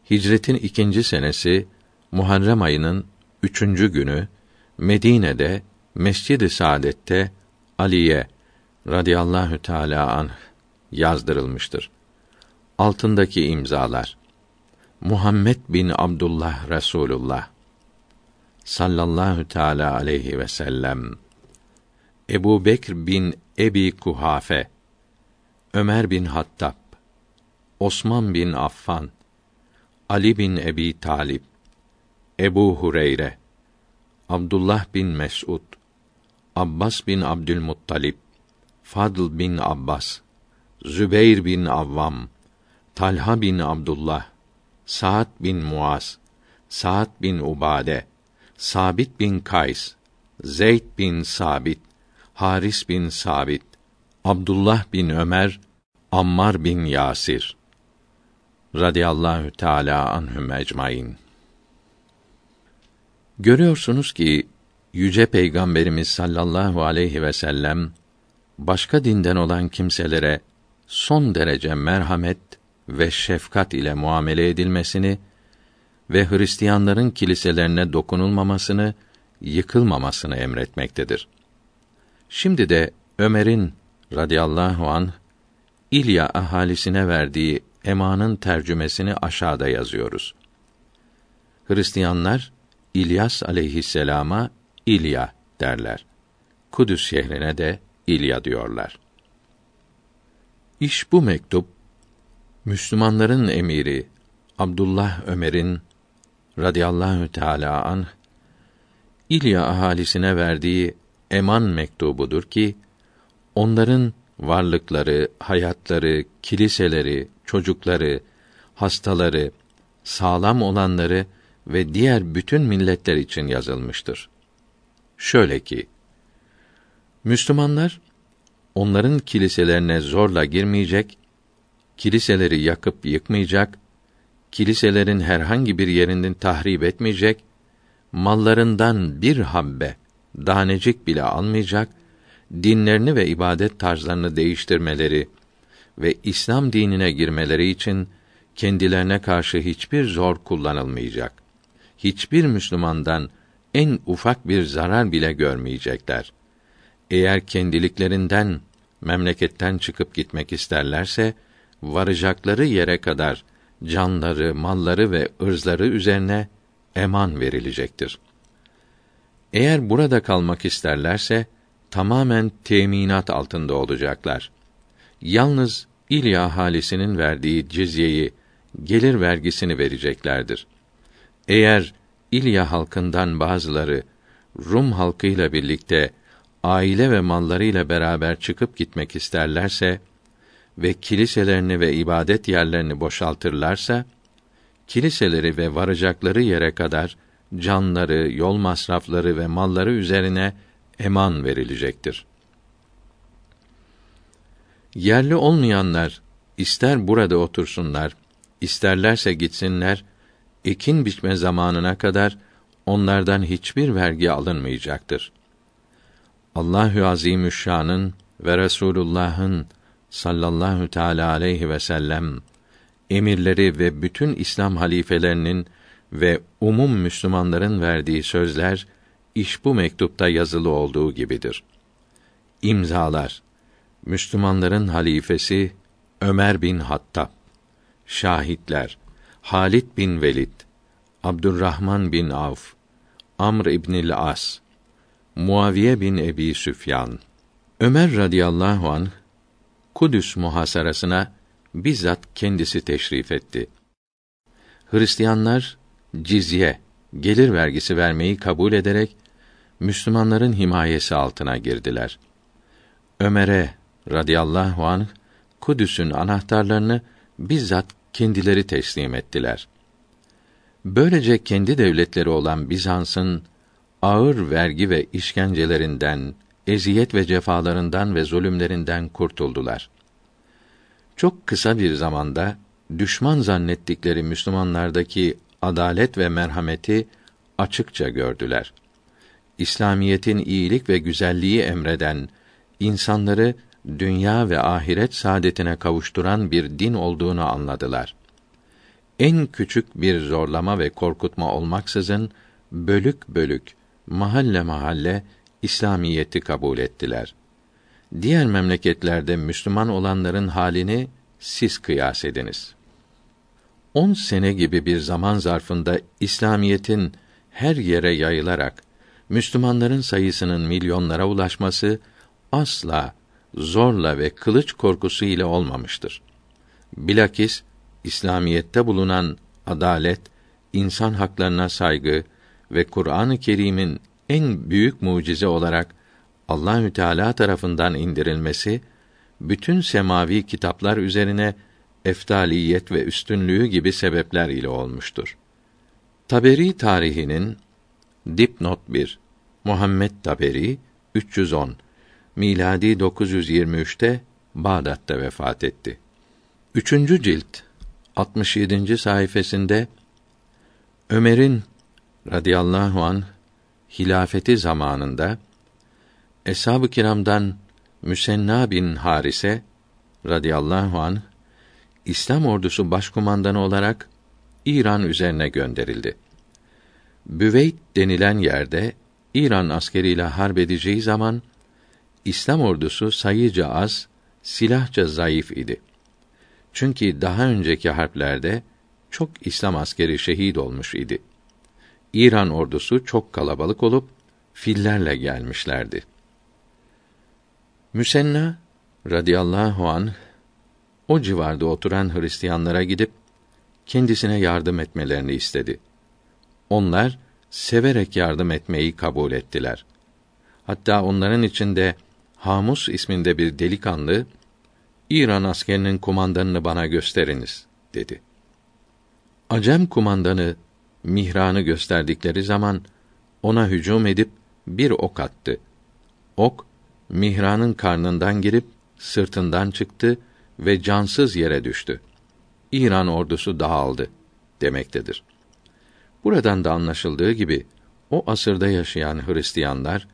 Hicretin ikinci senesi Muharrem ayının üçüncü günü Medine'de Mescid-i Saadet'te Aliye radıyallahu teala anh yazdırılmıştır. Altındaki imzalar Muhammed bin Abdullah Resulullah sallallahu teala aleyhi ve sellem. Ebu Bekr bin Ebi Kuhafe Ömer bin Hattab Osman bin Affan Ali bin Ebi Talib Ebu Hureyre Abdullah bin Mes'ud Abbas bin Abdülmuttalib Fadl bin Abbas Zübeyr bin Avvam Talha bin Abdullah Sa'd bin Muaz Sa'd bin Ubade Sabit bin Kays Zeyd bin Sabit Haris bin Sabit Abdullah bin Ömer Ammar bin Yasir radıyallahu teala anhum ecmaîn. Görüyorsunuz ki yüce peygamberimiz sallallahu aleyhi ve sellem başka dinden olan kimselere son derece merhamet ve şefkat ile muamele edilmesini ve Hristiyanların kiliselerine dokunulmamasını, yıkılmamasını emretmektedir. Şimdi de Ömer'in radıyallahu an İlya ahalisine verdiği emanın tercümesini aşağıda yazıyoruz. Hristiyanlar İlyas aleyhisselama İlya derler. Kudüs şehrine de İlya diyorlar. İş bu mektup Müslümanların emiri Abdullah Ömer'in radıyallahu teala an İlya ahalisine verdiği eman mektubudur ki onların varlıkları, hayatları, kiliseleri, çocukları, hastaları, sağlam olanları ve diğer bütün milletler için yazılmıştır. Şöyle ki, Müslümanlar onların kiliselerine zorla girmeyecek, kiliseleri yakıp yıkmayacak, kiliselerin herhangi bir yerinin tahrip etmeyecek, mallarından bir habbe, danecik bile almayacak, dinlerini ve ibadet tarzlarını değiştirmeleri ve İslam dinine girmeleri için kendilerine karşı hiçbir zor kullanılmayacak. Hiçbir Müslümandan en ufak bir zarar bile görmeyecekler. Eğer kendiliklerinden memleketten çıkıp gitmek isterlerse varacakları yere kadar canları, malları ve ırzları üzerine eman verilecektir. Eğer burada kalmak isterlerse tamamen teminat altında olacaklar. Yalnız İlya ahalisinin verdiği cizyeyi, gelir vergisini vereceklerdir. Eğer İlya halkından bazıları Rum halkıyla birlikte aile ve mallarıyla beraber çıkıp gitmek isterlerse ve kiliselerini ve ibadet yerlerini boşaltırlarsa kiliseleri ve varacakları yere kadar canları, yol masrafları ve malları üzerine eman verilecektir. Yerli olmayanlar ister burada otursunlar, isterlerse gitsinler, ekin biçme zamanına kadar onlardan hiçbir vergi alınmayacaktır. Allahü Azimüşşan'ın ve Resulullah'ın sallallahu teala aleyhi ve sellem emirleri ve bütün İslam halifelerinin ve umum Müslümanların verdiği sözler iş bu mektupta yazılı olduğu gibidir. İmzalar Müslümanların halifesi Ömer bin Hattab Şahitler Halit bin Velid Abdurrahman bin Avf Amr İbnül As Muaviye bin Ebi Süfyan Ömer radıyallahu an Kudüs muhasarasına bizzat kendisi teşrif etti. Hristiyanlar cizye, gelir vergisi vermeyi kabul ederek Müslümanların himayesi altına girdiler. Ömer'e radıyallahu anh Kudüs'ün anahtarlarını bizzat kendileri teslim ettiler. Böylece kendi devletleri olan Bizans'ın ağır vergi ve işkencelerinden, eziyet ve cefalarından ve zulümlerinden kurtuldular. Çok kısa bir zamanda düşman zannettikleri Müslümanlardaki adalet ve merhameti açıkça gördüler. İslamiyetin iyilik ve güzelliği emreden, insanları dünya ve ahiret saadetine kavuşturan bir din olduğunu anladılar. En küçük bir zorlama ve korkutma olmaksızın bölük bölük, mahalle mahalle İslamiyeti kabul ettiler. Diğer memleketlerde Müslüman olanların halini siz kıyas ediniz. On sene gibi bir zaman zarfında İslamiyetin her yere yayılarak Müslümanların sayısının milyonlara ulaşması asla zorla ve kılıç korkusu ile olmamıştır. Bilakis İslamiyette bulunan adalet, insan haklarına saygı ve Kur'an-ı Kerim'in en büyük mucize olarak Allahü Teala tarafından indirilmesi bütün semavi kitaplar üzerine eftaliyet ve üstünlüğü gibi sebepler ile olmuştur. Taberi tarihinin dipnot 1 Muhammed Taberi 310 miladi 923'te Bağdat'ta vefat etti. Üçüncü cilt 67. sayfasında Ömer'in radıyallahu an hilafeti zamanında Eshab-ı Kiram'dan Müsenna bin Harise radıyallahu an İslam ordusu başkumandanı olarak İran üzerine gönderildi. Büveyt denilen yerde İran askeriyle harp edeceği zaman İslam ordusu sayıca az, silahça zayıf idi. Çünkü daha önceki harplerde çok İslam askeri şehit olmuş idi. İran ordusu çok kalabalık olup fillerle gelmişlerdi. Müsenna radıyallahu an o civarda oturan Hristiyanlara gidip kendisine yardım etmelerini istedi. Onlar severek yardım etmeyi kabul ettiler. Hatta onların içinde Hamus isminde bir delikanlı İran askerinin kumandanını bana gösteriniz dedi. Acem kumandanı Mihran'ı gösterdikleri zaman ona hücum edip bir ok attı. Ok Mihran'ın karnından girip sırtından çıktı ve cansız yere düştü. İran ordusu dağıldı demektedir. Buradan da anlaşıldığı gibi o asırda yaşayan Hristiyanlar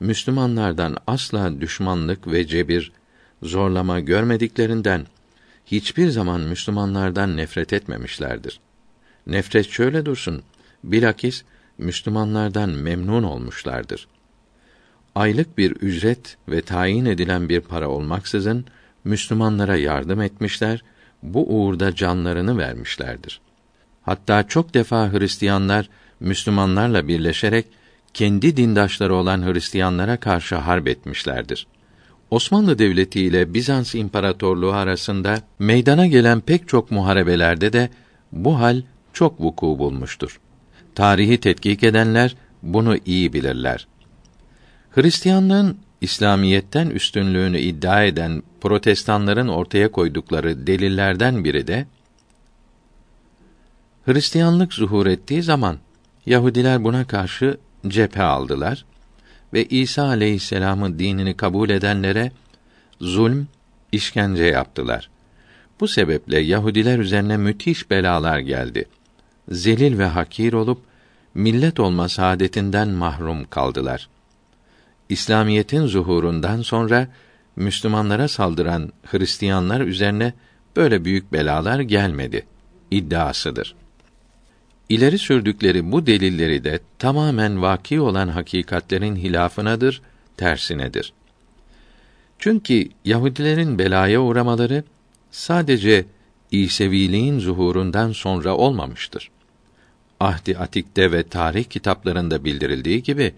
Müslümanlardan asla düşmanlık ve cebir, zorlama görmediklerinden hiçbir zaman Müslümanlardan nefret etmemişlerdir. Nefret şöyle dursun, bilakis Müslümanlardan memnun olmuşlardır. Aylık bir ücret ve tayin edilen bir para olmaksızın Müslümanlara yardım etmişler, bu uğurda canlarını vermişlerdir. Hatta çok defa Hristiyanlar Müslümanlarla birleşerek kendi dindaşları olan Hristiyanlara karşı harp etmişlerdir. Osmanlı Devleti ile Bizans İmparatorluğu arasında meydana gelen pek çok muharebelerde de bu hal çok vuku bulmuştur. Tarihi tetkik edenler bunu iyi bilirler. Hristiyanlığın İslamiyetten üstünlüğünü iddia eden protestanların ortaya koydukları delillerden biri de Hristiyanlık zuhur ettiği zaman Yahudiler buna karşı cephe aldılar ve İsa aleyhisselamın dinini kabul edenlere zulm, işkence yaptılar. Bu sebeple Yahudiler üzerine müthiş belalar geldi. Zelil ve hakir olup millet olma saadetinden mahrum kaldılar. İslamiyetin zuhurundan sonra Müslümanlara saldıran Hristiyanlar üzerine böyle büyük belalar gelmedi iddiasıdır. İleri sürdükleri bu delilleri de tamamen vaki olan hakikatlerin hilafınadır, tersinedir. Çünkü Yahudilerin belaya uğramaları sadece İseviliğin zuhurundan sonra olmamıştır. Ahdi Atik'te ve tarih kitaplarında bildirildiği gibi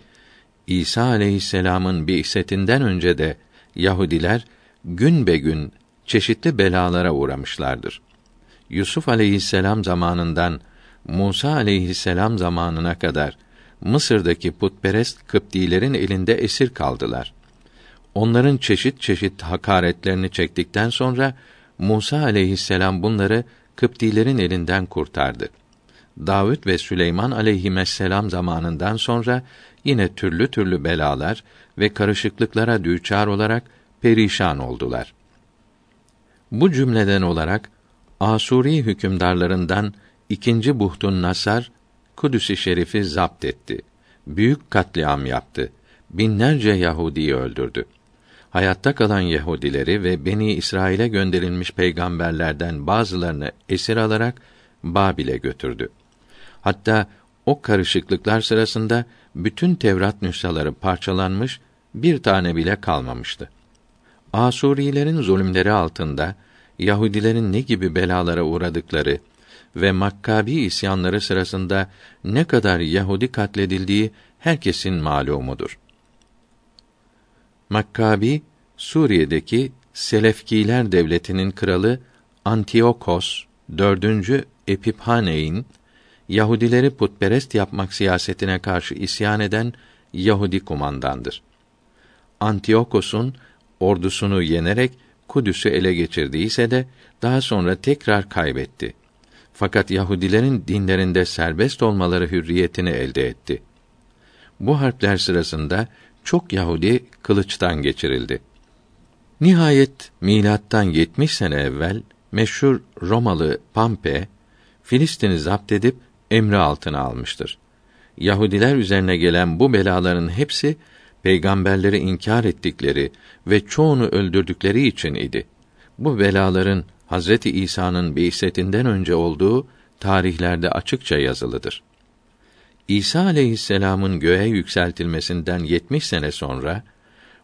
İsa aleyhisselam'ın bi'setinden önce de Yahudiler gün be gün çeşitli belalara uğramışlardır. Yusuf aleyhisselam zamanından Musa aleyhisselam zamanına kadar Mısır'daki putperest Kıptilerin elinde esir kaldılar. Onların çeşit çeşit hakaretlerini çektikten sonra Musa aleyhisselam bunları Kıptilerin elinden kurtardı. Davud ve Süleyman aleyhisselam zamanından sonra yine türlü türlü belalar ve karışıklıklara düçar olarak perişan oldular. Bu cümleden olarak Asuri hükümdarlarından ikinci Buhtun Nasar Kudüs-i Şerif'i zapt etti büyük katliam yaptı. Binlerce Yahudi'yi öldürdü. Hayatta kalan Yahudileri ve Beni İsrail'e gönderilmiş peygamberlerden bazılarını esir alarak Babil'e götürdü. Hatta o karışıklıklar sırasında bütün Tevrat nüshaları parçalanmış, bir tane bile kalmamıştı. Asurilerin zulümleri altında Yahudilerin ne gibi belalara uğradıkları ve Makkabi isyanları sırasında ne kadar Yahudi katledildiği herkesin malumudur. Makkabi Suriye'deki Selefkiler devletinin kralı Antiokos 4. Epiphane'in Yahudileri putperest yapmak siyasetine karşı isyan eden Yahudi kumandandır. Antiokos'un ordusunu yenerek Kudüs'ü ele geçirdiyse de daha sonra tekrar kaybetti. Fakat Yahudilerin dinlerinde serbest olmaları hürriyetini elde etti. Bu harpler sırasında çok Yahudi kılıçtan geçirildi. Nihayet milattan 70 sene evvel meşhur Romalı Pampe Filistin'i zapt edip emri altına almıştır. Yahudiler üzerine gelen bu belaların hepsi peygamberleri inkar ettikleri ve çoğunu öldürdükleri için idi. Bu belaların Hazreti İsa'nın beysetinden önce olduğu tarihlerde açıkça yazılıdır. İsa aleyhisselam'ın göğe yükseltilmesinden 70 sene sonra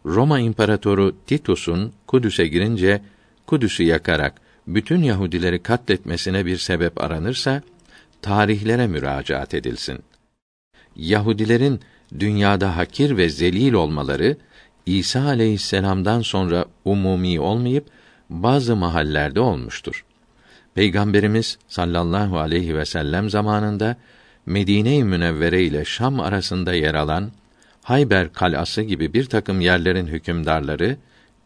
Roma İmparatoru Titus'un Kudüs'e girince Kudüs'ü yakarak bütün Yahudileri katletmesine bir sebep aranırsa tarihlere müracaat edilsin. Yahudilerin dünyada hakir ve zelil olmaları İsa aleyhisselam'dan sonra umumi olmayıp bazı mahallerde olmuştur. Peygamberimiz sallallahu aleyhi ve sellem zamanında Medine-i Münevvere ile Şam arasında yer alan Hayber kalası gibi bir takım yerlerin hükümdarları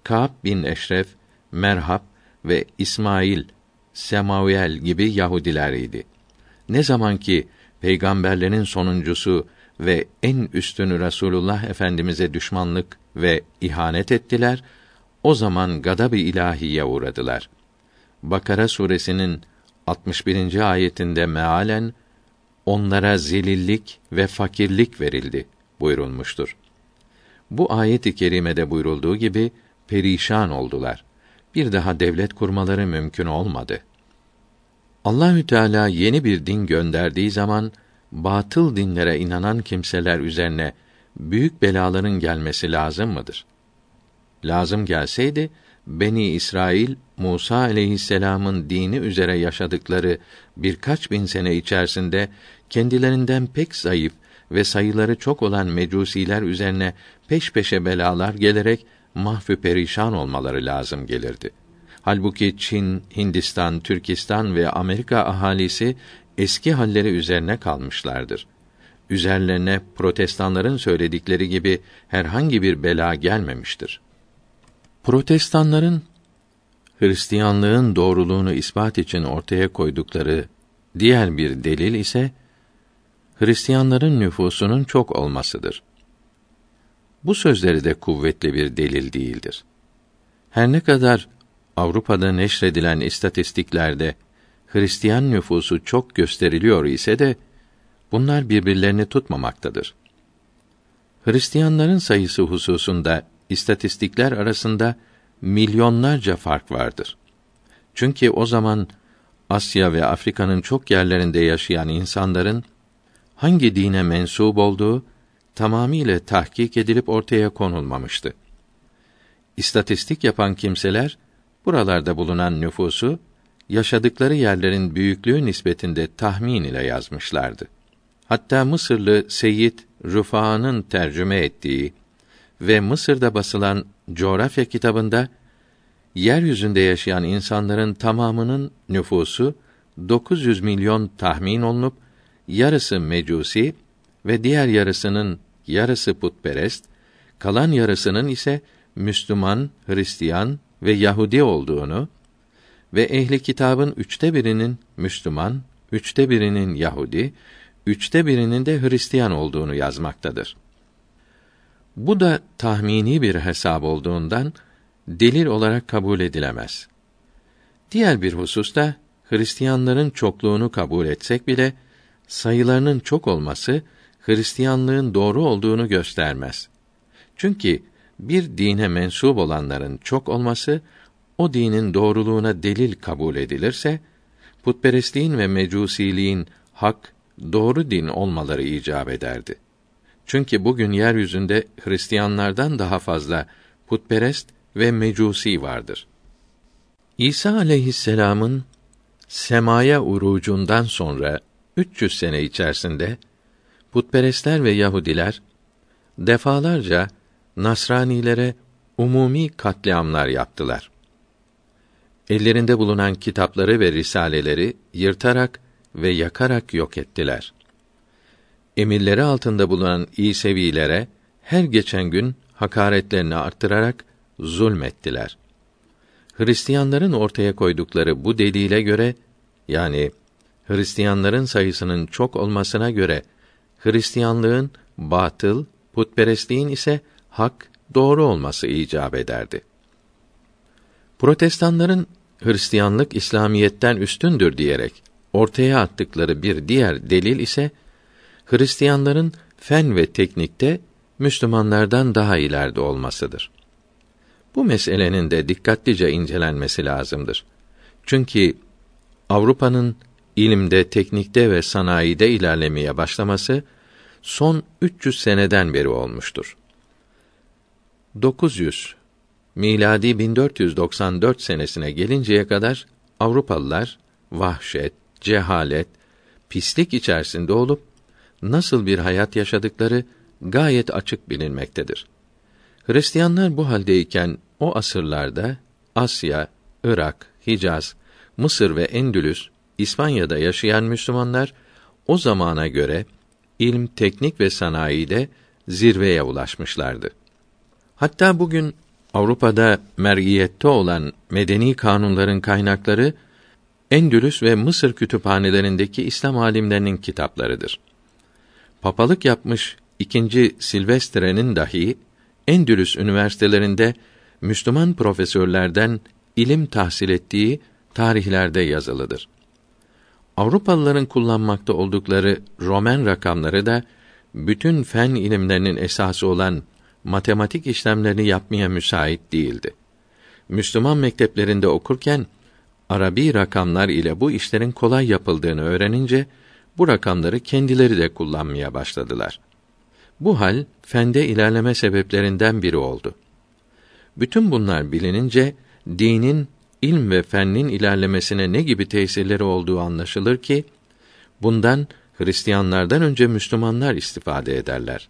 Ka'b bin Eşref, Merhab ve İsmail, Semaviyel gibi Yahudiler idi. Ne zaman ki peygamberlerin sonuncusu ve en üstünü Rasulullah Efendimize düşmanlık ve ihanet ettiler, o zaman gadab-ı ilahiye uğradılar. Bakara suresinin 61. ayetinde mealen onlara zelillik ve fakirlik verildi buyurulmuştur. Bu ayet-i kerimede buyurulduğu gibi perişan oldular. Bir daha devlet kurmaları mümkün olmadı. Allahü Teala yeni bir din gönderdiği zaman batıl dinlere inanan kimseler üzerine büyük belaların gelmesi lazım mıdır? Lazım gelseydi Beni İsrail Musa aleyhisselam'ın dini üzere yaşadıkları birkaç bin sene içerisinde kendilerinden pek zayıf ve sayıları çok olan mecusiler üzerine peş peşe belalar gelerek mahfü perişan olmaları lazım gelirdi. Halbuki Çin, Hindistan, Türkistan ve Amerika ahalisi eski halleri üzerine kalmışlardır. Üzerlerine protestanların söyledikleri gibi herhangi bir bela gelmemiştir. Protestanların Hristiyanlığın doğruluğunu ispat için ortaya koydukları diğer bir delil ise Hristiyanların nüfusunun çok olmasıdır. Bu sözleri de kuvvetli bir delil değildir. Her ne kadar Avrupa'da neşredilen istatistiklerde Hristiyan nüfusu çok gösteriliyor ise de bunlar birbirlerini tutmamaktadır. Hristiyanların sayısı hususunda istatistikler arasında milyonlarca fark vardır. Çünkü o zaman Asya ve Afrika'nın çok yerlerinde yaşayan insanların hangi dine mensup olduğu tamamiyle tahkik edilip ortaya konulmamıştı. İstatistik yapan kimseler buralarda bulunan nüfusu yaşadıkları yerlerin büyüklüğü nispetinde tahmin ile yazmışlardı. Hatta Mısırlı Seyyid Rufa'nın tercüme ettiği ve Mısır'da basılan coğrafya kitabında yeryüzünde yaşayan insanların tamamının nüfusu 900 milyon tahmin olunup yarısı mecusi ve diğer yarısının yarısı putperest, kalan yarısının ise Müslüman, Hristiyan ve Yahudi olduğunu ve ehli kitabın üçte birinin Müslüman, üçte birinin Yahudi, üçte birinin de Hristiyan olduğunu yazmaktadır. Bu da tahmini bir hesap olduğundan delil olarak kabul edilemez. Diğer bir hususta Hristiyanların çokluğunu kabul etsek bile sayılarının çok olması Hristiyanlığın doğru olduğunu göstermez. Çünkü bir dine mensup olanların çok olması o dinin doğruluğuna delil kabul edilirse putperestliğin ve mecusiliğin hak, doğru din olmaları icap ederdi. Çünkü bugün yeryüzünde Hristiyanlardan daha fazla putperest ve mecusi vardır. İsa aleyhisselam'ın semaya urucundan sonra 300 sene içerisinde putperestler ve Yahudiler defalarca Nasranilere umumi katliamlar yaptılar. Ellerinde bulunan kitapları ve risaleleri yırtarak ve yakarak yok ettiler. Emirleri altında bulunan İsevilere her geçen gün hakaretlerini arttırarak zulmettiler. Hristiyanların ortaya koydukları bu delile göre yani Hristiyanların sayısının çok olmasına göre Hristiyanlığın batıl, putperestliğin ise hak, doğru olması icap ederdi. Protestanların Hristiyanlık İslamiyetten üstündür diyerek ortaya attıkları bir diğer delil ise Hristiyanların fen ve teknikte Müslümanlardan daha ileride olmasıdır. Bu meselenin de dikkatlice incelenmesi lazımdır. Çünkü Avrupa'nın ilimde, teknikte ve sanayide ilerlemeye başlaması son 300 seneden beri olmuştur. 900 miladi 1494 senesine gelinceye kadar Avrupalılar vahşet, cehalet, pislik içerisinde olup nasıl bir hayat yaşadıkları gayet açık bilinmektedir. Hristiyanlar bu haldeyken o asırlarda Asya, Irak, Hicaz, Mısır ve Endülüs, İspanya'da yaşayan Müslümanlar o zamana göre ilm, teknik ve sanayide zirveye ulaşmışlardı. Hatta bugün Avrupa'da mer'iyette olan medeni kanunların kaynakları Endülüs ve Mısır kütüphanelerindeki İslam alimlerinin kitaplarıdır. Papalık yapmış ikinci Silvestre'nin dahi Endülüs üniversitelerinde Müslüman profesörlerden ilim tahsil ettiği tarihlerde yazılıdır. Avrupalıların kullanmakta oldukları Roman rakamları da bütün fen ilimlerinin esası olan matematik işlemlerini yapmaya müsait değildi. Müslüman mekteplerinde okurken Arabi rakamlar ile bu işlerin kolay yapıldığını öğrenince bu rakamları kendileri de kullanmaya başladılar. Bu hal fende ilerleme sebeplerinden biri oldu. Bütün bunlar bilinince dinin ilm ve fennin ilerlemesine ne gibi tesirleri olduğu anlaşılır ki bundan Hristiyanlardan önce Müslümanlar istifade ederler.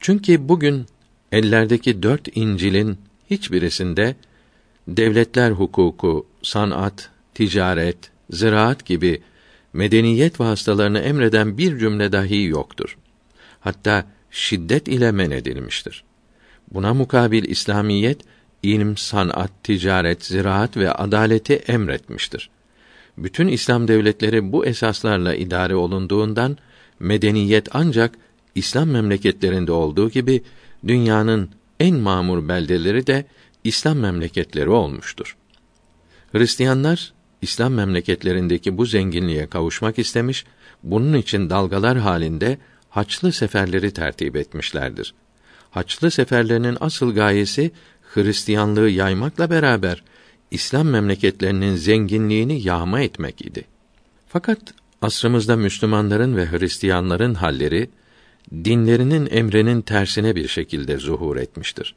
Çünkü bugün ellerdeki dört İncil'in hiçbirisinde devletler hukuku, sanat, ticaret, ziraat gibi medeniyet vasıtalarını emreden bir cümle dahi yoktur. Hatta şiddet ile men edilmiştir. Buna mukabil İslamiyet ilm, sanat, ticaret, ziraat ve adaleti emretmiştir. Bütün İslam devletleri bu esaslarla idare olunduğundan medeniyet ancak İslam memleketlerinde olduğu gibi dünyanın en mamur beldeleri de İslam memleketleri olmuştur. Hristiyanlar İslam memleketlerindeki bu zenginliğe kavuşmak istemiş, bunun için dalgalar halinde haçlı seferleri tertip etmişlerdir. Haçlı seferlerinin asıl gayesi Hristiyanlığı yaymakla beraber İslam memleketlerinin zenginliğini yağma etmek idi. Fakat asrımızda Müslümanların ve Hristiyanların halleri dinlerinin emrinin tersine bir şekilde zuhur etmiştir.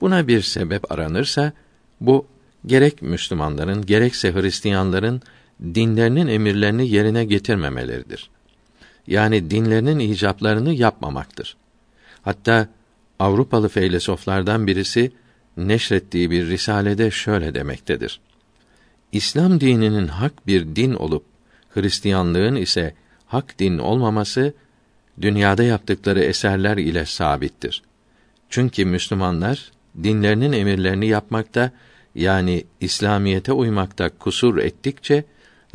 Buna bir sebep aranırsa bu gerek Müslümanların gerekse Hristiyanların dinlerinin emirlerini yerine getirmemeleridir. Yani dinlerinin icaplarını yapmamaktır. Hatta Avrupalı feylesoflardan birisi neşrettiği bir risalede şöyle demektedir. İslam dininin hak bir din olup Hristiyanlığın ise hak din olmaması dünyada yaptıkları eserler ile sabittir. Çünkü Müslümanlar dinlerinin emirlerini yapmakta yani İslamiyete uymakta kusur ettikçe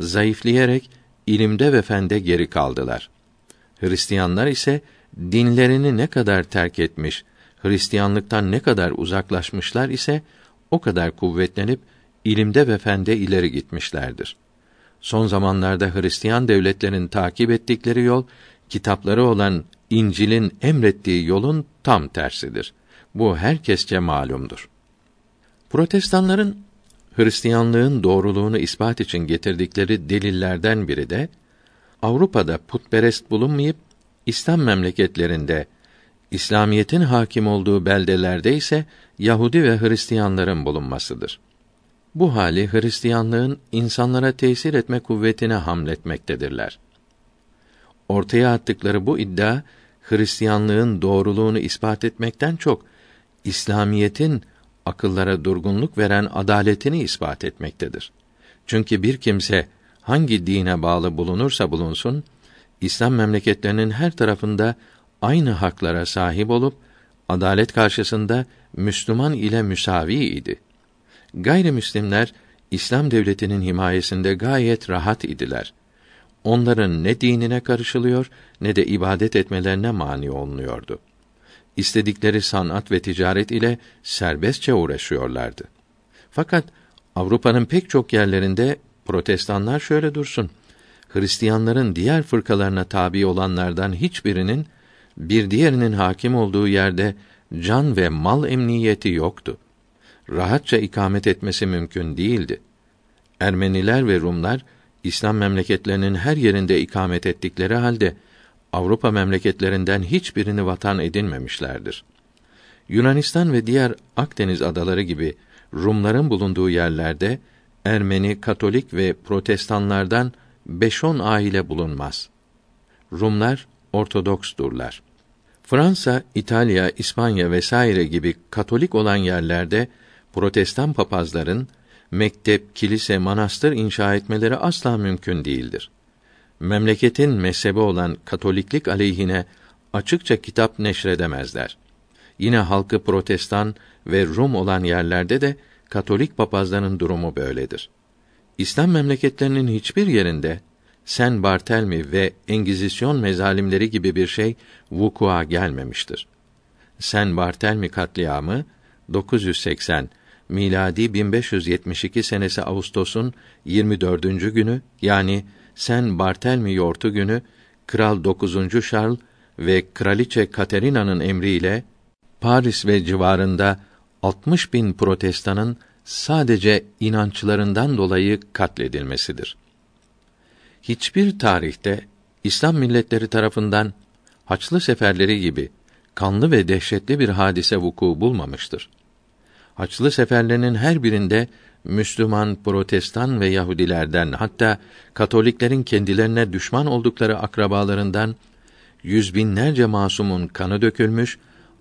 zayıflayarak ilimde ve fende geri kaldılar. Hristiyanlar ise dinlerini ne kadar terk etmiş, Hristiyanlıktan ne kadar uzaklaşmışlar ise o kadar kuvvetlenip ilimde ve fende ileri gitmişlerdir. Son zamanlarda Hristiyan devletlerin takip ettikleri yol kitapları olan İncil'in emrettiği yolun tam tersidir. Bu herkesçe malumdur. Protestanların Hristiyanlığın doğruluğunu ispat için getirdikleri delillerden biri de Avrupa'da putperest bulunmayıp İslam memleketlerinde İslamiyetin hakim olduğu beldelerde ise Yahudi ve Hristiyanların bulunmasıdır. Bu hali Hristiyanlığın insanlara tesir etme kuvvetine hamletmektedirler. Ortaya attıkları bu iddia Hristiyanlığın doğruluğunu ispat etmekten çok İslamiyetin akıllara durgunluk veren adaletini ispat etmektedir. Çünkü bir kimse hangi dine bağlı bulunursa bulunsun, İslam memleketlerinin her tarafında aynı haklara sahip olup adalet karşısında Müslüman ile müsavi idi. Gayrimüslimler İslam devletinin himayesinde gayet rahat idiler. Onların ne dinine karışılıyor ne de ibadet etmelerine mani olunuyordu. İstedikleri sanat ve ticaret ile serbestçe uğraşıyorlardı. Fakat Avrupa'nın pek çok yerlerinde protestanlar şöyle dursun. Hristiyanların diğer fırkalarına tabi olanlardan hiçbirinin bir diğerinin hakim olduğu yerde can ve mal emniyeti yoktu. Rahatça ikamet etmesi mümkün değildi. Ermeniler ve Rumlar İslam memleketlerinin her yerinde ikamet ettikleri halde Avrupa memleketlerinden hiçbirini vatan edinmemişlerdir. Yunanistan ve diğer Akdeniz adaları gibi Rumların bulunduğu yerlerde Ermeni, Katolik ve Protestanlardan beş on aile bulunmaz. Rumlar Ortodoksdurlar. Fransa, İtalya, İspanya vesaire gibi Katolik olan yerlerde Protestan papazların mektep, kilise, manastır inşa etmeleri asla mümkün değildir. Memleketin mezhebi olan Katoliklik aleyhine açıkça kitap neşredemezler. Yine halkı Protestan ve Rum olan yerlerde de Katolik papazlarının durumu böyledir. İslam memleketlerinin hiçbir yerinde Sen Bartelmi ve Engizisyon mezalimleri gibi bir şey vukua gelmemiştir. Sen Bartelmi katliamı 980 miladi 1572 senesi Ağustos'un 24. günü yani Sen Bartelmi yortu günü Kral 9. Charles ve Kraliçe Katerina'nın emriyle Paris ve civarında 60 bin protestanın sadece inançlarından dolayı katledilmesidir. Hiçbir tarihte İslam milletleri tarafından Haçlı seferleri gibi kanlı ve dehşetli bir hadise vuku bulmamıştır. Haçlı seferlerinin her birinde Müslüman, Protestan ve Yahudilerden hatta Katoliklerin kendilerine düşman oldukları akrabalarından yüz binlerce masumun kanı dökülmüş,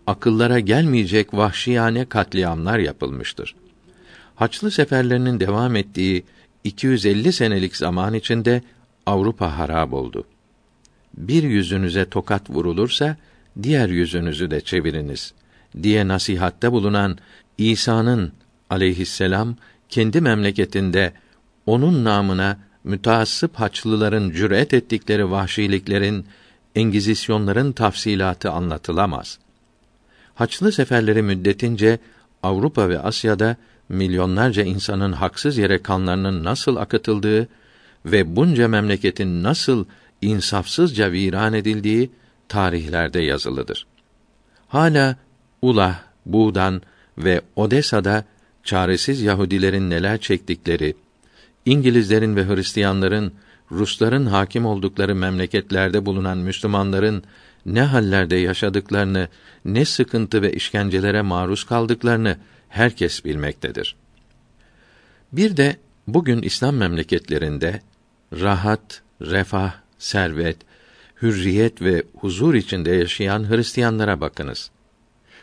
akıllara gelmeyecek vahşiyane katliamlar yapılmıştır. Haçlı seferlerinin devam ettiği 250 senelik zaman içinde Avrupa harab oldu. Bir yüzünüze tokat vurulursa diğer yüzünüzü de çeviriniz diye nasihatte bulunan İsa'nın aleyhisselam kendi memleketinde onun namına müteassıp Haçlıların cüret ettikleri vahşiliklerin, engizisyonların tafsilatı anlatılamaz. Haçlı seferleri müddetince Avrupa ve Asya'da milyonlarca insanın haksız yere kanlarının nasıl akıtıldığı ve bunca memleketin nasıl insafsızca viran edildiği tarihlerde yazılıdır. Hala Ulah, Buğdan ve Odessa'da çaresiz Yahudilerin neler çektikleri, İngilizlerin ve Hristiyanların Rusların hakim oldukları memleketlerde bulunan Müslümanların ne hallerde yaşadıklarını, ne sıkıntı ve işkencelere maruz kaldıklarını herkes bilmektedir. Bir de bugün İslam memleketlerinde rahat, refah, servet, hürriyet ve huzur içinde yaşayan Hristiyanlara bakınız.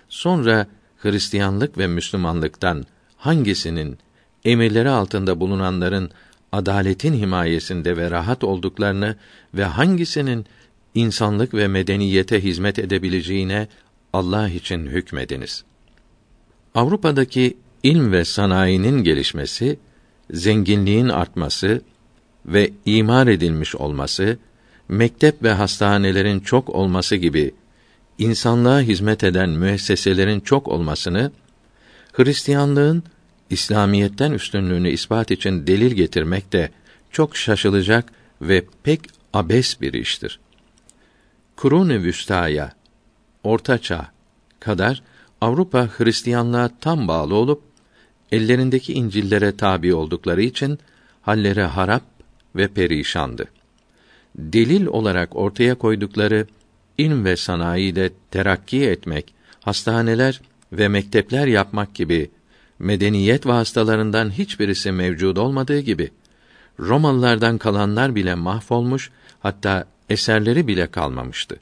Sonra Hristiyanlık ve Müslümanlıktan hangisinin emirleri altında bulunanların adaletin himayesinde ve rahat olduklarını ve hangisinin insanlık ve medeniyete hizmet edebileceğine Allah için hükmediniz. Avrupa'daki ilm ve sanayinin gelişmesi, zenginliğin artması ve imar edilmiş olması, mektep ve hastanelerin çok olması gibi insanlığa hizmet eden müesseselerin çok olmasını Hristiyanlığın İslamiyetten üstünlüğünü ispat için delil getirmek de çok şaşılacak ve pek abes bir iştir. Kurun-ı Vüsta'ya, Orta Çağ kadar Avrupa Hristiyanlığa tam bağlı olup ellerindeki İncil'lere tabi oldukları için halleri harap ve perişandı. Delil olarak ortaya koydukları ilm ve sanayide terakki etmek, hastaneler ve mektepler yapmak gibi medeniyet vasıtalarından hiçbirisi mevcud olmadığı gibi Romalılardan kalanlar bile mahvolmuş, hatta eserleri bile kalmamıştı.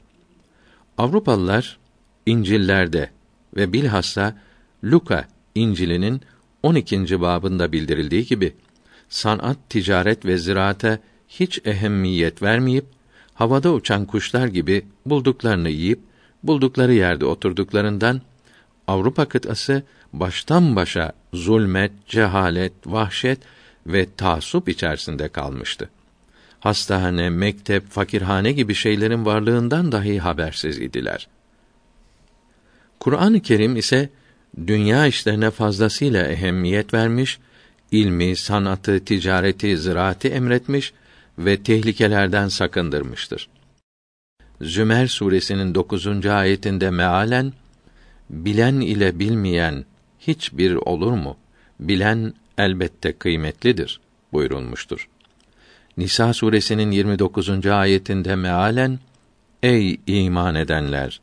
Avrupalılar İncil'lerde ve bilhassa Luka İncil'inin 12. babında bildirildiği gibi sanat, ticaret ve ziraate hiç ehemmiyet vermeyip havada uçan kuşlar gibi bulduklarını yiyip buldukları yerde oturduklarından Avrupa kıtası baştan başa zulmet, cehalet, vahşet ve taassup içerisinde kalmıştı. Hastane, mektep, fakirhane gibi şeylerin varlığından dahi habersiz idiler. Kur'an-ı Kerim ise dünya işlerine fazlasıyla ehemmiyet vermiş, ilmi, sanatı, ticareti, ziraati emretmiş ve tehlikelerden sakındırmıştır. Zümer suresinin 9. ayetinde mealen bilen ile bilmeyen hiçbir olur mu? Bilen elbette kıymetlidir buyurulmuştur. Nisa suresinin 29. ayetinde mealen Ey iman edenler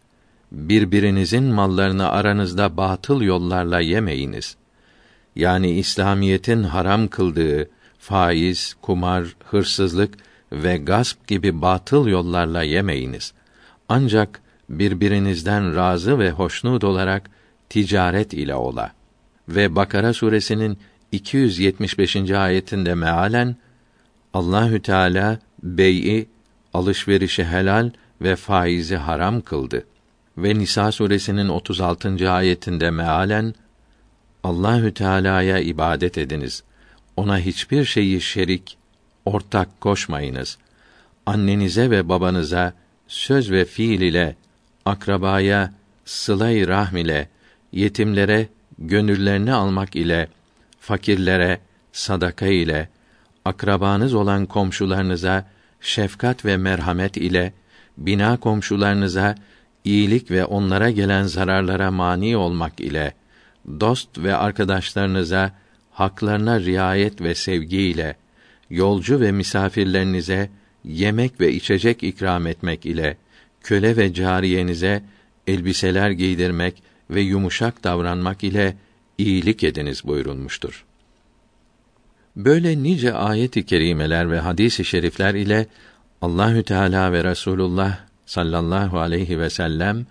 birbirinizin mallarını aranızda batıl yollarla yemeyiniz. Yani İslamiyetin haram kıldığı faiz, kumar, hırsızlık ve gasp gibi batıl yollarla yemeyiniz. Ancak birbirinizden razı ve hoşnut olarak ticaret ile ola. Ve Bakara suresinin 275. ayetinde mealen Allahü Teala bey'i alışverişi helal ve faizi haram kıldı. Ve Nisa suresinin 36. ayetinde mealen Allahü Teala'ya ibadet ediniz. Ona hiçbir şeyi şerik, ortak koşmayınız. Annenize ve babanıza söz ve fiil ile, akrabaya sılay rahm ile, yetimlere gönüllerini almak ile, fakirlere sadaka ile, akrabanız olan komşularınıza şefkat ve merhamet ile, bina komşularınıza iyilik ve onlara gelen zararlara mani olmak ile, dost ve arkadaşlarınıza haklarına riayet ve sevgi ile, yolcu ve misafirlerinize yemek ve içecek ikram etmek ile, köle ve cariyenize elbiseler giydirmek ve yumuşak davranmak ile iyilik ediniz buyurulmuştur. Böyle nice ayet-i kerimeler ve hadis-i şerifler ile Allahü Teala ve Resulullah sallallahu aleyhi ve sellem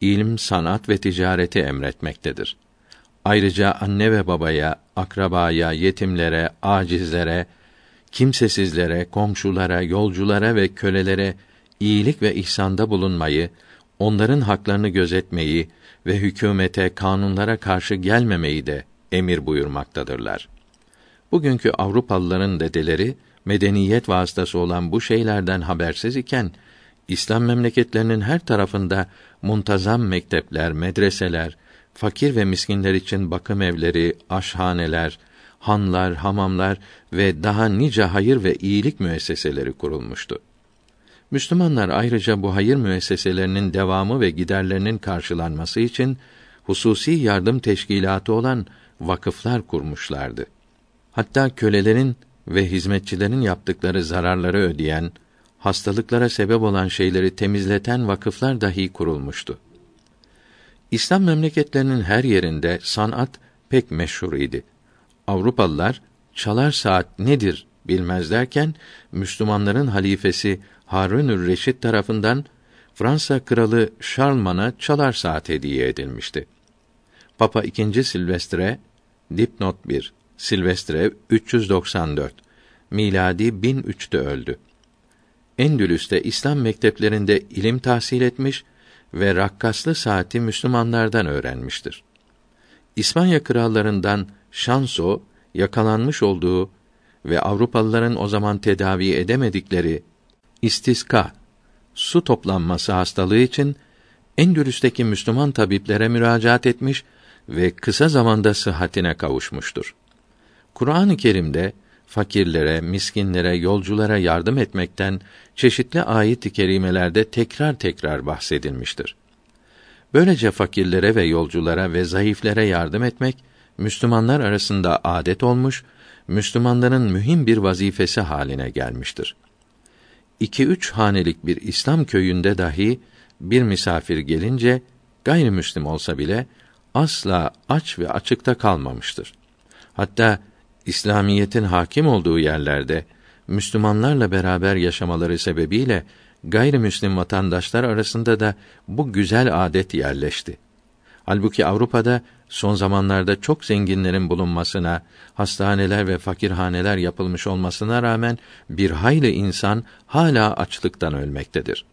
ilm, sanat ve ticareti emretmektedir. Ayrıca anne ve babaya, akrabaya, yetimlere, acizlere, kimsesizlere, komşulara, yolculara ve kölelere iyilik ve ihsanda bulunmayı, onların haklarını gözetmeyi ve hükümete, kanunlara karşı gelmemeyi de emir buyurmaktadırlar. Bugünkü Avrupalıların dedeleri medeniyet vasıtası olan bu şeylerden habersiz iken İslam memleketlerinin her tarafında muntazam mektepler, medreseler, fakir ve miskinler için bakım evleri, aşhaneler, hanlar, hamamlar ve daha nice hayır ve iyilik müesseseleri kurulmuştu. Müslümanlar ayrıca bu hayır müesseselerinin devamı ve giderlerinin karşılanması için hususi yardım teşkilatı olan vakıflar kurmuşlardı. Hatta kölelerin ve hizmetçilerin yaptıkları zararları ödeyen, hastalıklara sebep olan şeyleri temizleten vakıflar dahi kurulmuştu. İslam memleketlerinin her yerinde sanat pek meşhur idi. Avrupalılar çalar saat nedir bilmezlerken Müslümanların halifesi Harunür Reşit tarafından Fransa kralı Şarlman'a çalar saat hediye edilmişti. Papa II. Silvestre dipnot 1 Silvestre 394 miladi 1003'te öldü. Endülüs'te İslam mekteplerinde ilim tahsil etmiş ve rakkaslı saati Müslümanlardan öğrenmiştir. İspanya krallarından Şanso yakalanmış olduğu ve Avrupalıların o zaman tedavi edemedikleri istiska su toplanması hastalığı için Endülüs'teki Müslüman tabiplere müracaat etmiş ve kısa zamanda sıhhatine kavuşmuştur. Kur'an-ı Kerim'de fakirlere, miskinlere, yolculara yardım etmekten çeşitli ayet-i kerimelerde tekrar tekrar bahsedilmiştir. Böylece fakirlere ve yolculara ve zayıflere yardım etmek Müslümanlar arasında adet olmuş, Müslümanların mühim bir vazifesi haline gelmiştir. İki üç hanelik bir İslam köyünde dahi bir misafir gelince gayrimüslim olsa bile asla aç ve açıkta kalmamıştır. Hatta İslamiyetin hakim olduğu yerlerde Müslümanlarla beraber yaşamaları sebebiyle gayrimüslim vatandaşlar arasında da bu güzel adet yerleşti. Halbuki Avrupa'da son zamanlarda çok zenginlerin bulunmasına, hastaneler ve fakirhaneler yapılmış olmasına rağmen bir hayli insan hala açlıktan ölmektedir.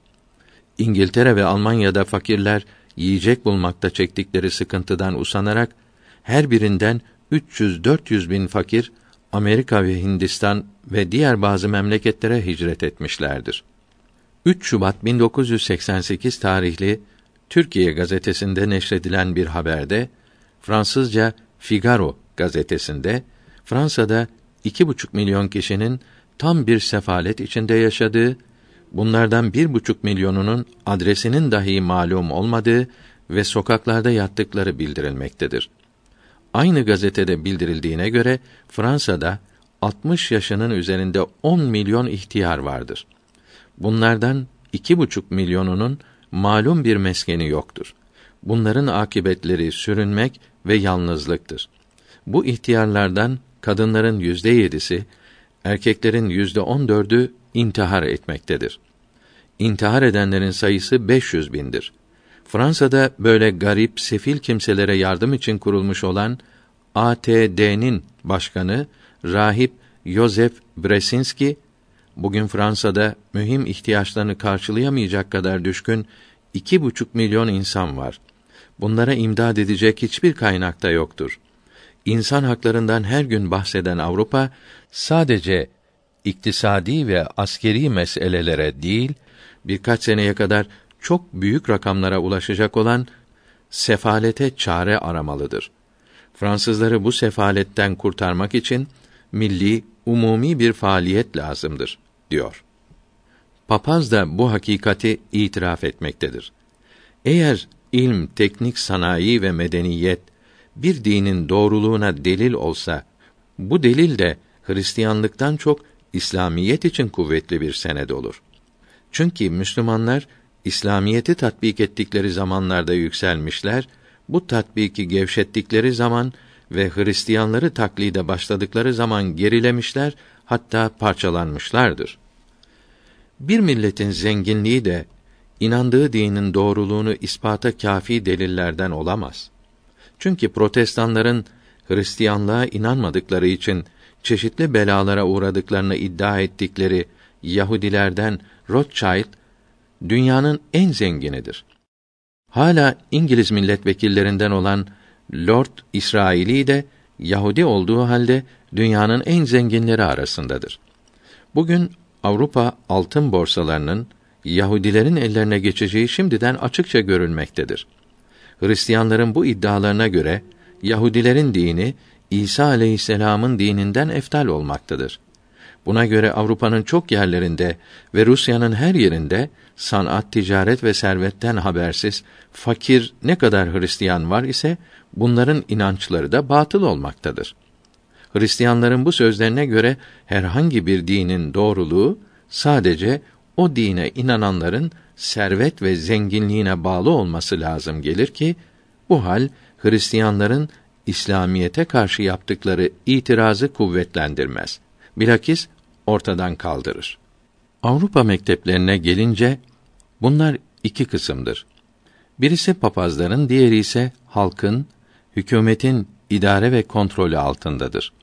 İngiltere ve Almanya'da fakirler yiyecek bulmakta çektikleri sıkıntıdan usanarak her birinden 300-400 bin fakir Amerika ve Hindistan ve diğer bazı memleketlere hicret etmişlerdir. 3 Şubat 1988 tarihli Türkiye gazetesinde neşredilen bir haberde Fransızca Figaro gazetesinde Fransa'da iki buçuk milyon kişinin tam bir sefalet içinde yaşadığı, bunlardan bir buçuk milyonunun adresinin dahi malum olmadığı ve sokaklarda yattıkları bildirilmektedir. Aynı gazetede bildirildiğine göre Fransa'da 60 yaşının üzerinde 10 milyon ihtiyar vardır. Bunlardan iki buçuk milyonunun malum bir meskeni yoktur. Bunların akibetleri sürünmek ve yalnızlıktır. Bu ihtiyarlardan kadınların yüzde yedisi, erkeklerin yüzde on dördü intihar etmektedir. İntihar edenlerin sayısı 500 bindir. Fransa'da böyle garip, sefil kimselere yardım için kurulmuş olan ATD'nin başkanı rahip Joseph Bresinski bugün Fransa'da mühim ihtiyaçlarını karşılayamayacak kadar düşkün iki buçuk milyon insan var. Bunlara imdad edecek hiçbir kaynakta yoktur. İnsan haklarından her gün bahseden Avrupa sadece iktisadi ve askeri meselelere değil, birkaç seneye kadar çok büyük rakamlara ulaşacak olan sefalete çare aramalıdır. Fransızları bu sefaletten kurtarmak için milli, umumi bir faaliyet lazımdır, diyor. Papaz da bu hakikati itiraf etmektedir. Eğer ilm, teknik, sanayi ve medeniyet bir dinin doğruluğuna delil olsa, bu delil de Hristiyanlıktan çok İslamiyet için kuvvetli bir sened olur. Çünkü Müslümanlar İslamiyeti tatbik ettikleri zamanlarda yükselmişler, bu tatbiki gevşettikleri zaman ve Hristiyanları taklide başladıkları zaman gerilemişler, hatta parçalanmışlardır. Bir milletin zenginliği de inandığı dinin doğruluğunu ispata kafi delillerden olamaz. Çünkü protestanların Hristiyanlığa inanmadıkları için çeşitli belalara uğradıklarını iddia ettikleri Yahudilerden Rothschild dünyanın en zenginidir. Hala İngiliz milletvekillerinden olan Lord İsraili de Yahudi olduğu halde dünyanın en zenginleri arasındadır. Bugün Avrupa altın borsalarının Yahudilerin ellerine geçeceği şimdiden açıkça görülmektedir. Hristiyanların bu iddialarına göre Yahudilerin dini İsa aleyhisselam'ın dininden eftal olmaktadır. Buna göre Avrupa'nın çok yerlerinde ve Rusya'nın her yerinde sanat, ticaret ve servetten habersiz fakir ne kadar Hristiyan var ise bunların inançları da batıl olmaktadır. Hristiyanların bu sözlerine göre herhangi bir dinin doğruluğu sadece o dine inananların servet ve zenginliğine bağlı olması lazım gelir ki bu hal Hristiyanların İslamiyete karşı yaptıkları itirazı kuvvetlendirmez. Bilakis ortadan kaldırır. Avrupa mekteplerine gelince bunlar iki kısımdır. Birisi papazların, diğeri ise halkın, hükümetin idare ve kontrolü altındadır.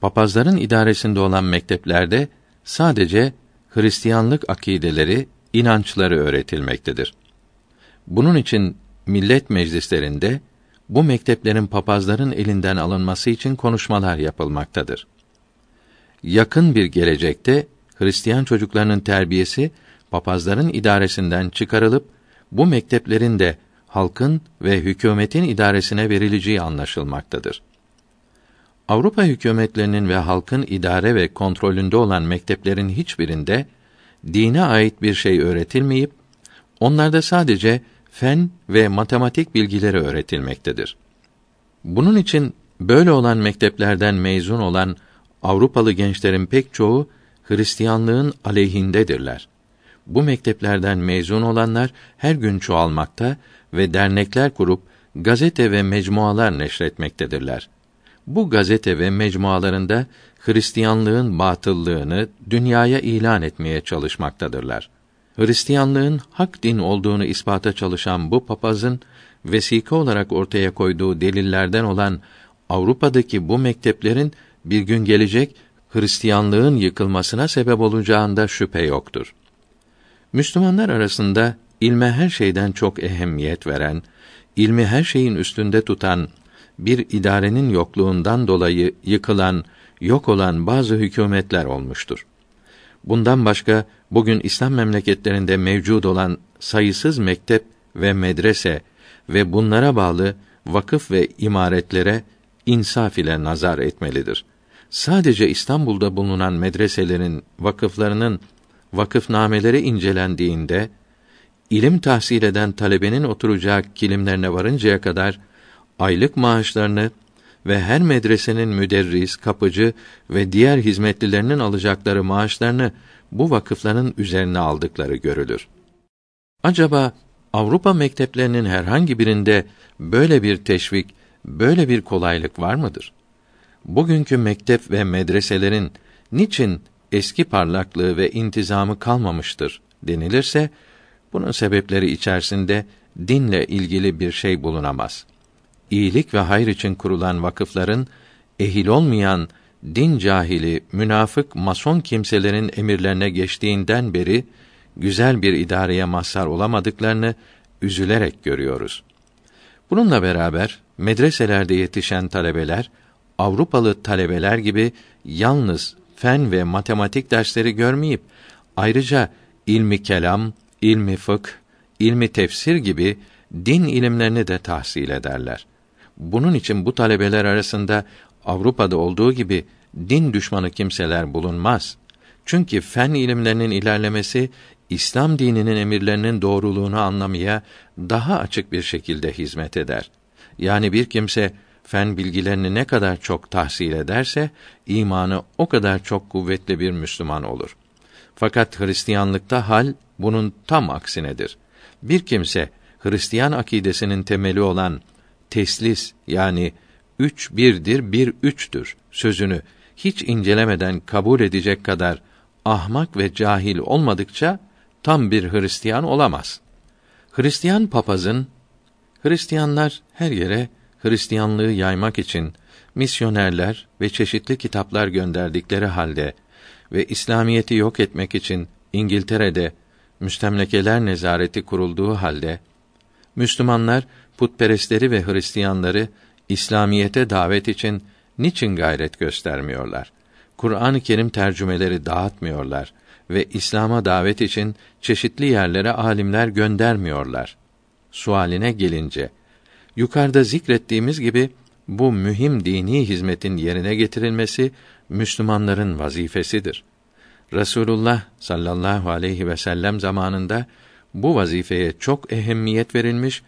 Papazların idaresinde olan mekteplerde sadece Hristiyanlık akideleri, inançları öğretilmektedir. Bunun için millet meclislerinde bu mekteplerin papazların elinden alınması için konuşmalar yapılmaktadır. Yakın bir gelecekte Hristiyan çocuklarının terbiyesi papazların idaresinden çıkarılıp bu mekteplerin de halkın ve hükümetin idaresine verileceği anlaşılmaktadır. Avrupa hükümetlerinin ve halkın idare ve kontrolünde olan mekteplerin hiçbirinde dine ait bir şey öğretilmeyip onlarda sadece fen ve matematik bilgileri öğretilmektedir. Bunun için böyle olan mekteplerden mezun olan Avrupalı gençlerin pek çoğu Hristiyanlığın aleyhindedirler. Bu mekteplerden mezun olanlar her gün çoğalmakta ve dernekler kurup gazete ve mecmualar neşretmektedirler. Bu gazete ve mecmualarında Hristiyanlığın batıllığını dünyaya ilan etmeye çalışmaktadırlar. Hristiyanlığın hak din olduğunu ispata çalışan bu papazın vesika olarak ortaya koyduğu delillerden olan Avrupa'daki bu mekteplerin bir gün gelecek Hristiyanlığın yıkılmasına sebep olacağında şüphe yoktur. Müslümanlar arasında ilme her şeyden çok ehemmiyet veren, ilmi her şeyin üstünde tutan, bir idarenin yokluğundan dolayı yıkılan, yok olan bazı hükümetler olmuştur. Bundan başka bugün İslam memleketlerinde mevcud olan sayısız mektep ve medrese ve bunlara bağlı vakıf ve imaretlere insaf ile nazar etmelidir. Sadece İstanbul'da bulunan medreselerin, vakıflarının vakıfnameleri incelendiğinde ilim tahsil eden talebenin oturacağı kilimlerine varıncaya kadar aylık maaşlarını ve her medresenin müderris, kapıcı ve diğer hizmetlilerinin alacakları maaşlarını bu vakıfların üzerine aldıkları görülür. Acaba Avrupa mekteplerinin herhangi birinde böyle bir teşvik, böyle bir kolaylık var mıdır? Bugünkü mektep ve medreselerin niçin eski parlaklığı ve intizamı kalmamıştır denilirse bunun sebepleri içerisinde dinle ilgili bir şey bulunamaz. İyilik ve hayır için kurulan vakıfların ehil olmayan din cahili, münafık, mason kimselerin emirlerine geçtiğinden beri güzel bir idareye mazhar olamadıklarını üzülerek görüyoruz. Bununla beraber medreselerde yetişen talebeler Avrupalı talebeler gibi yalnız fen ve matematik dersleri görmeyip ayrıca ilmi kelam, ilmi fıkh, ilmi tefsir gibi din ilimlerini de tahsil ederler. Bunun için bu talebeler arasında Avrupa'da olduğu gibi din düşmanı kimseler bulunmaz. Çünkü fen ilimlerinin ilerlemesi İslam dininin emirlerinin doğruluğunu anlamaya daha açık bir şekilde hizmet eder. Yani bir kimse fen bilgilerini ne kadar çok tahsil ederse imanı o kadar çok kuvvetli bir Müslüman olur. Fakat Hristiyanlıkta hal bunun tam aksinedir. Bir kimse Hristiyan akidesinin temeli olan teslis yani üç birdir bir üçtür sözünü hiç incelemeden kabul edecek kadar ahmak ve cahil olmadıkça tam bir Hristiyan olamaz. Hristiyan papazın Hristiyanlar her yere Hristiyanlığı yaymak için misyonerler ve çeşitli kitaplar gönderdikleri halde ve İslamiyeti yok etmek için İngiltere'de müstemlekeler nezareti kurulduğu halde Müslümanlar putperestleri ve Hristiyanları İslamiyete davet için niçin gayret göstermiyorlar? Kur'an-ı Kerim tercümeleri dağıtmıyorlar ve İslam'a davet için çeşitli yerlere alimler göndermiyorlar. Sualine gelince yukarıda zikrettiğimiz gibi bu mühim dini hizmetin yerine getirilmesi Müslümanların vazifesidir. Resulullah sallallahu aleyhi ve sellem zamanında bu vazifeye çok ehemmiyet verilmiş,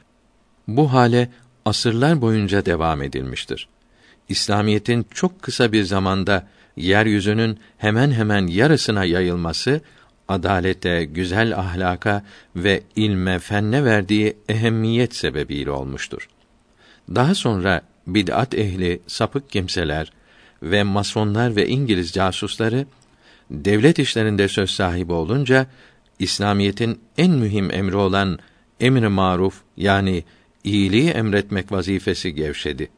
bu hale asırlar boyunca devam edilmiştir. İslamiyetin çok kısa bir zamanda yeryüzünün hemen hemen yarısına yayılması adalete, güzel ahlaka ve ilme, fenne verdiği ehemmiyet sebebiyle olmuştur. Daha sonra bid'at ehli, sapık kimseler ve masonlar ve İngiliz casusları devlet işlerinde söz sahibi olunca İslamiyetin en mühim emri olan emri maruf yani iyiliği emretmek vazifesi gevşedi.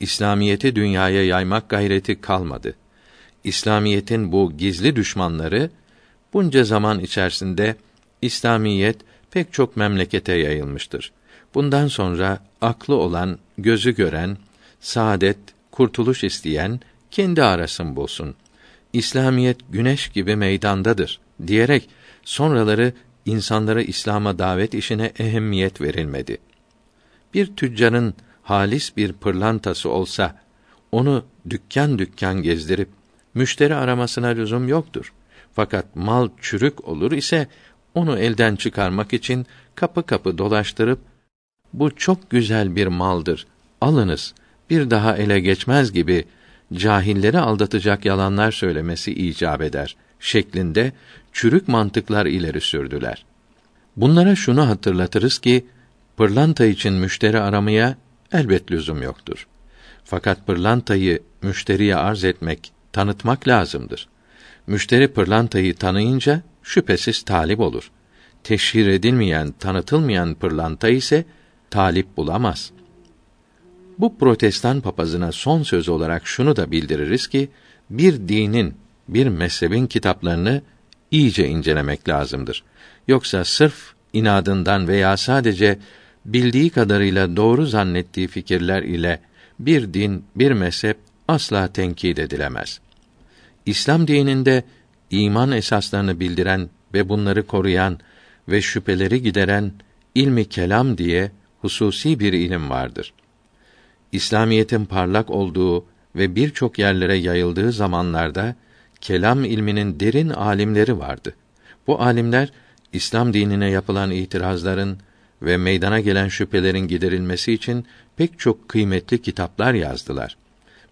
İslamiyeti dünyaya yaymak gayreti kalmadı. İslamiyetin bu gizli düşmanları bunca zaman içerisinde İslamiyet pek çok memlekete yayılmıştır. Bundan sonra aklı olan, gözü gören, saadet, kurtuluş isteyen kendi arasın bulsun. İslamiyet güneş gibi meydandadır diyerek sonraları insanları İslam'a davet işine ehemmiyet verilmedi. Bir tüccarın halis bir pırlantası olsa onu dükkan dükkan gezdirip müşteri aramasına lüzum yoktur. Fakat mal çürük olur ise onu elden çıkarmak için kapı kapı dolaştırıp bu çok güzel bir maldır. Alınız. Bir daha ele geçmez gibi cahilleri aldatacak yalanlar söylemesi icap eder şeklinde çürük mantıklar ileri sürdüler. Bunlara şunu hatırlatırız ki pırlanta için müşteri aramaya elbet lüzum yoktur. Fakat pırlantayı müşteriye arz etmek, tanıtmak lazımdır. Müşteri pırlantayı tanıyınca şüphesiz talip olur. Teşhir edilmeyen, tanıtılmayan pırlanta ise talip bulamaz. Bu protestan papazına son söz olarak şunu da bildiririz ki bir dinin, bir mezhebin kitaplarını iyice incelemek lazımdır. Yoksa sırf inadından veya sadece bildiği kadarıyla doğru zannettiği fikirler ile bir din, bir mezhep asla tenkit edilemez. İslam dininde iman esaslarını bildiren ve bunları koruyan ve şüpheleri gideren ilmi kelam diye hususi bir ilim vardır. İslamiyetin parlak olduğu ve birçok yerlere yayıldığı zamanlarda kelam ilminin derin alimleri vardı. Bu alimler İslam dinine yapılan itirazların ve meydana gelen şüphelerin giderilmesi için pek çok kıymetli kitaplar yazdılar.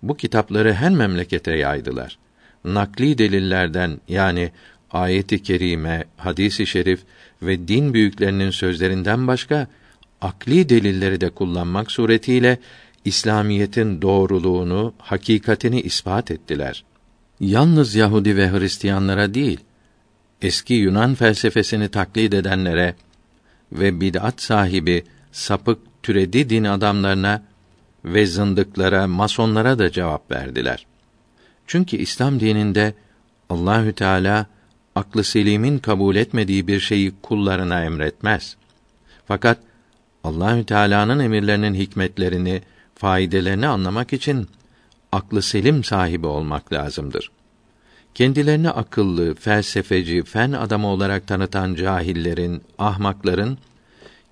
Bu kitapları her memlekete yaydılar. Nakli delillerden yani ayeti kerime, hadisi şerif ve din büyüklerinin sözlerinden başka akli delilleri de kullanmak suretiyle İslamiyetin doğruluğunu, hakikatini ispat ettiler. Yalnız Yahudi ve Hristiyanlara değil, eski Yunan felsefesini taklit edenlere ve bid'at sahibi sapık türedi din adamlarına ve zındıklara, masonlara da cevap verdiler. Çünkü İslam dininde Allahü Teala aklı selimin kabul etmediği bir şeyi kullarına emretmez. Fakat Allahü Teala'nın emirlerinin hikmetlerini, faydelerini anlamak için aklı selim sahibi olmak lazımdır. Kendilerini akıllı, felsefeci, fen adamı olarak tanıtan cahillerin, ahmakların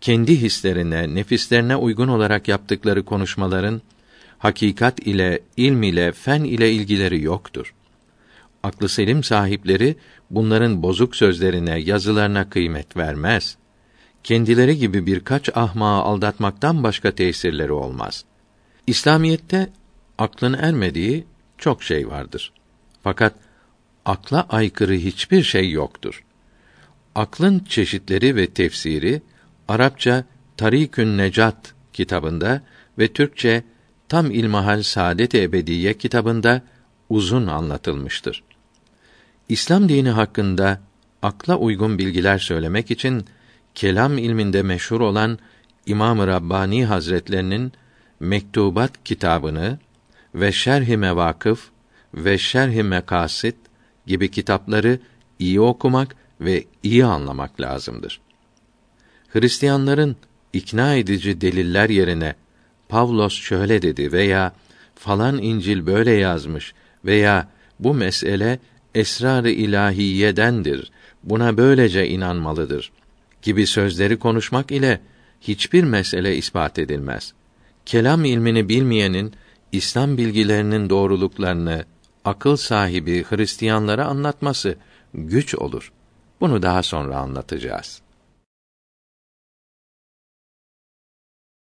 kendi hislerine, nefislerine uygun olarak yaptıkları konuşmaların hakikat ile, ilm ile, fen ile ilgileri yoktur. Aklı selim sahipleri bunların bozuk sözlerine, yazılarına kıymet vermez. Kendileri gibi birkaç ahmağı aldatmaktan başka tesirleri olmaz. İslamiyette aklın ermediği çok şey vardır. Fakat akla aykırı hiçbir şey yoktur. Aklın çeşitleri ve tefsiri Arapça Tarikün Necat kitabında ve Türkçe Tam İlmahal Saadet Ebediye kitabında uzun anlatılmıştır. İslam dini hakkında akla uygun bilgiler söylemek için kelam ilminde meşhur olan İmam-ı Rabbani Hazretlerinin Mektubat kitabını ve Şerh-i Mevakıf ve Şerh-i Mekasit gibi kitapları iyi okumak ve iyi anlamak lazımdır. Hristiyanların ikna edici deliller yerine Pavlos şöyle dedi veya falan İncil böyle yazmış veya bu mesele esrar-ı ilahiyedendir. Buna böylece inanmalıdır gibi sözleri konuşmak ile hiçbir mesele ispat edilmez. Kelam ilmini bilmeyenin İslam bilgilerinin doğruluklarını akıl sahibi Hristiyanlara anlatması güç olur. Bunu daha sonra anlatacağız.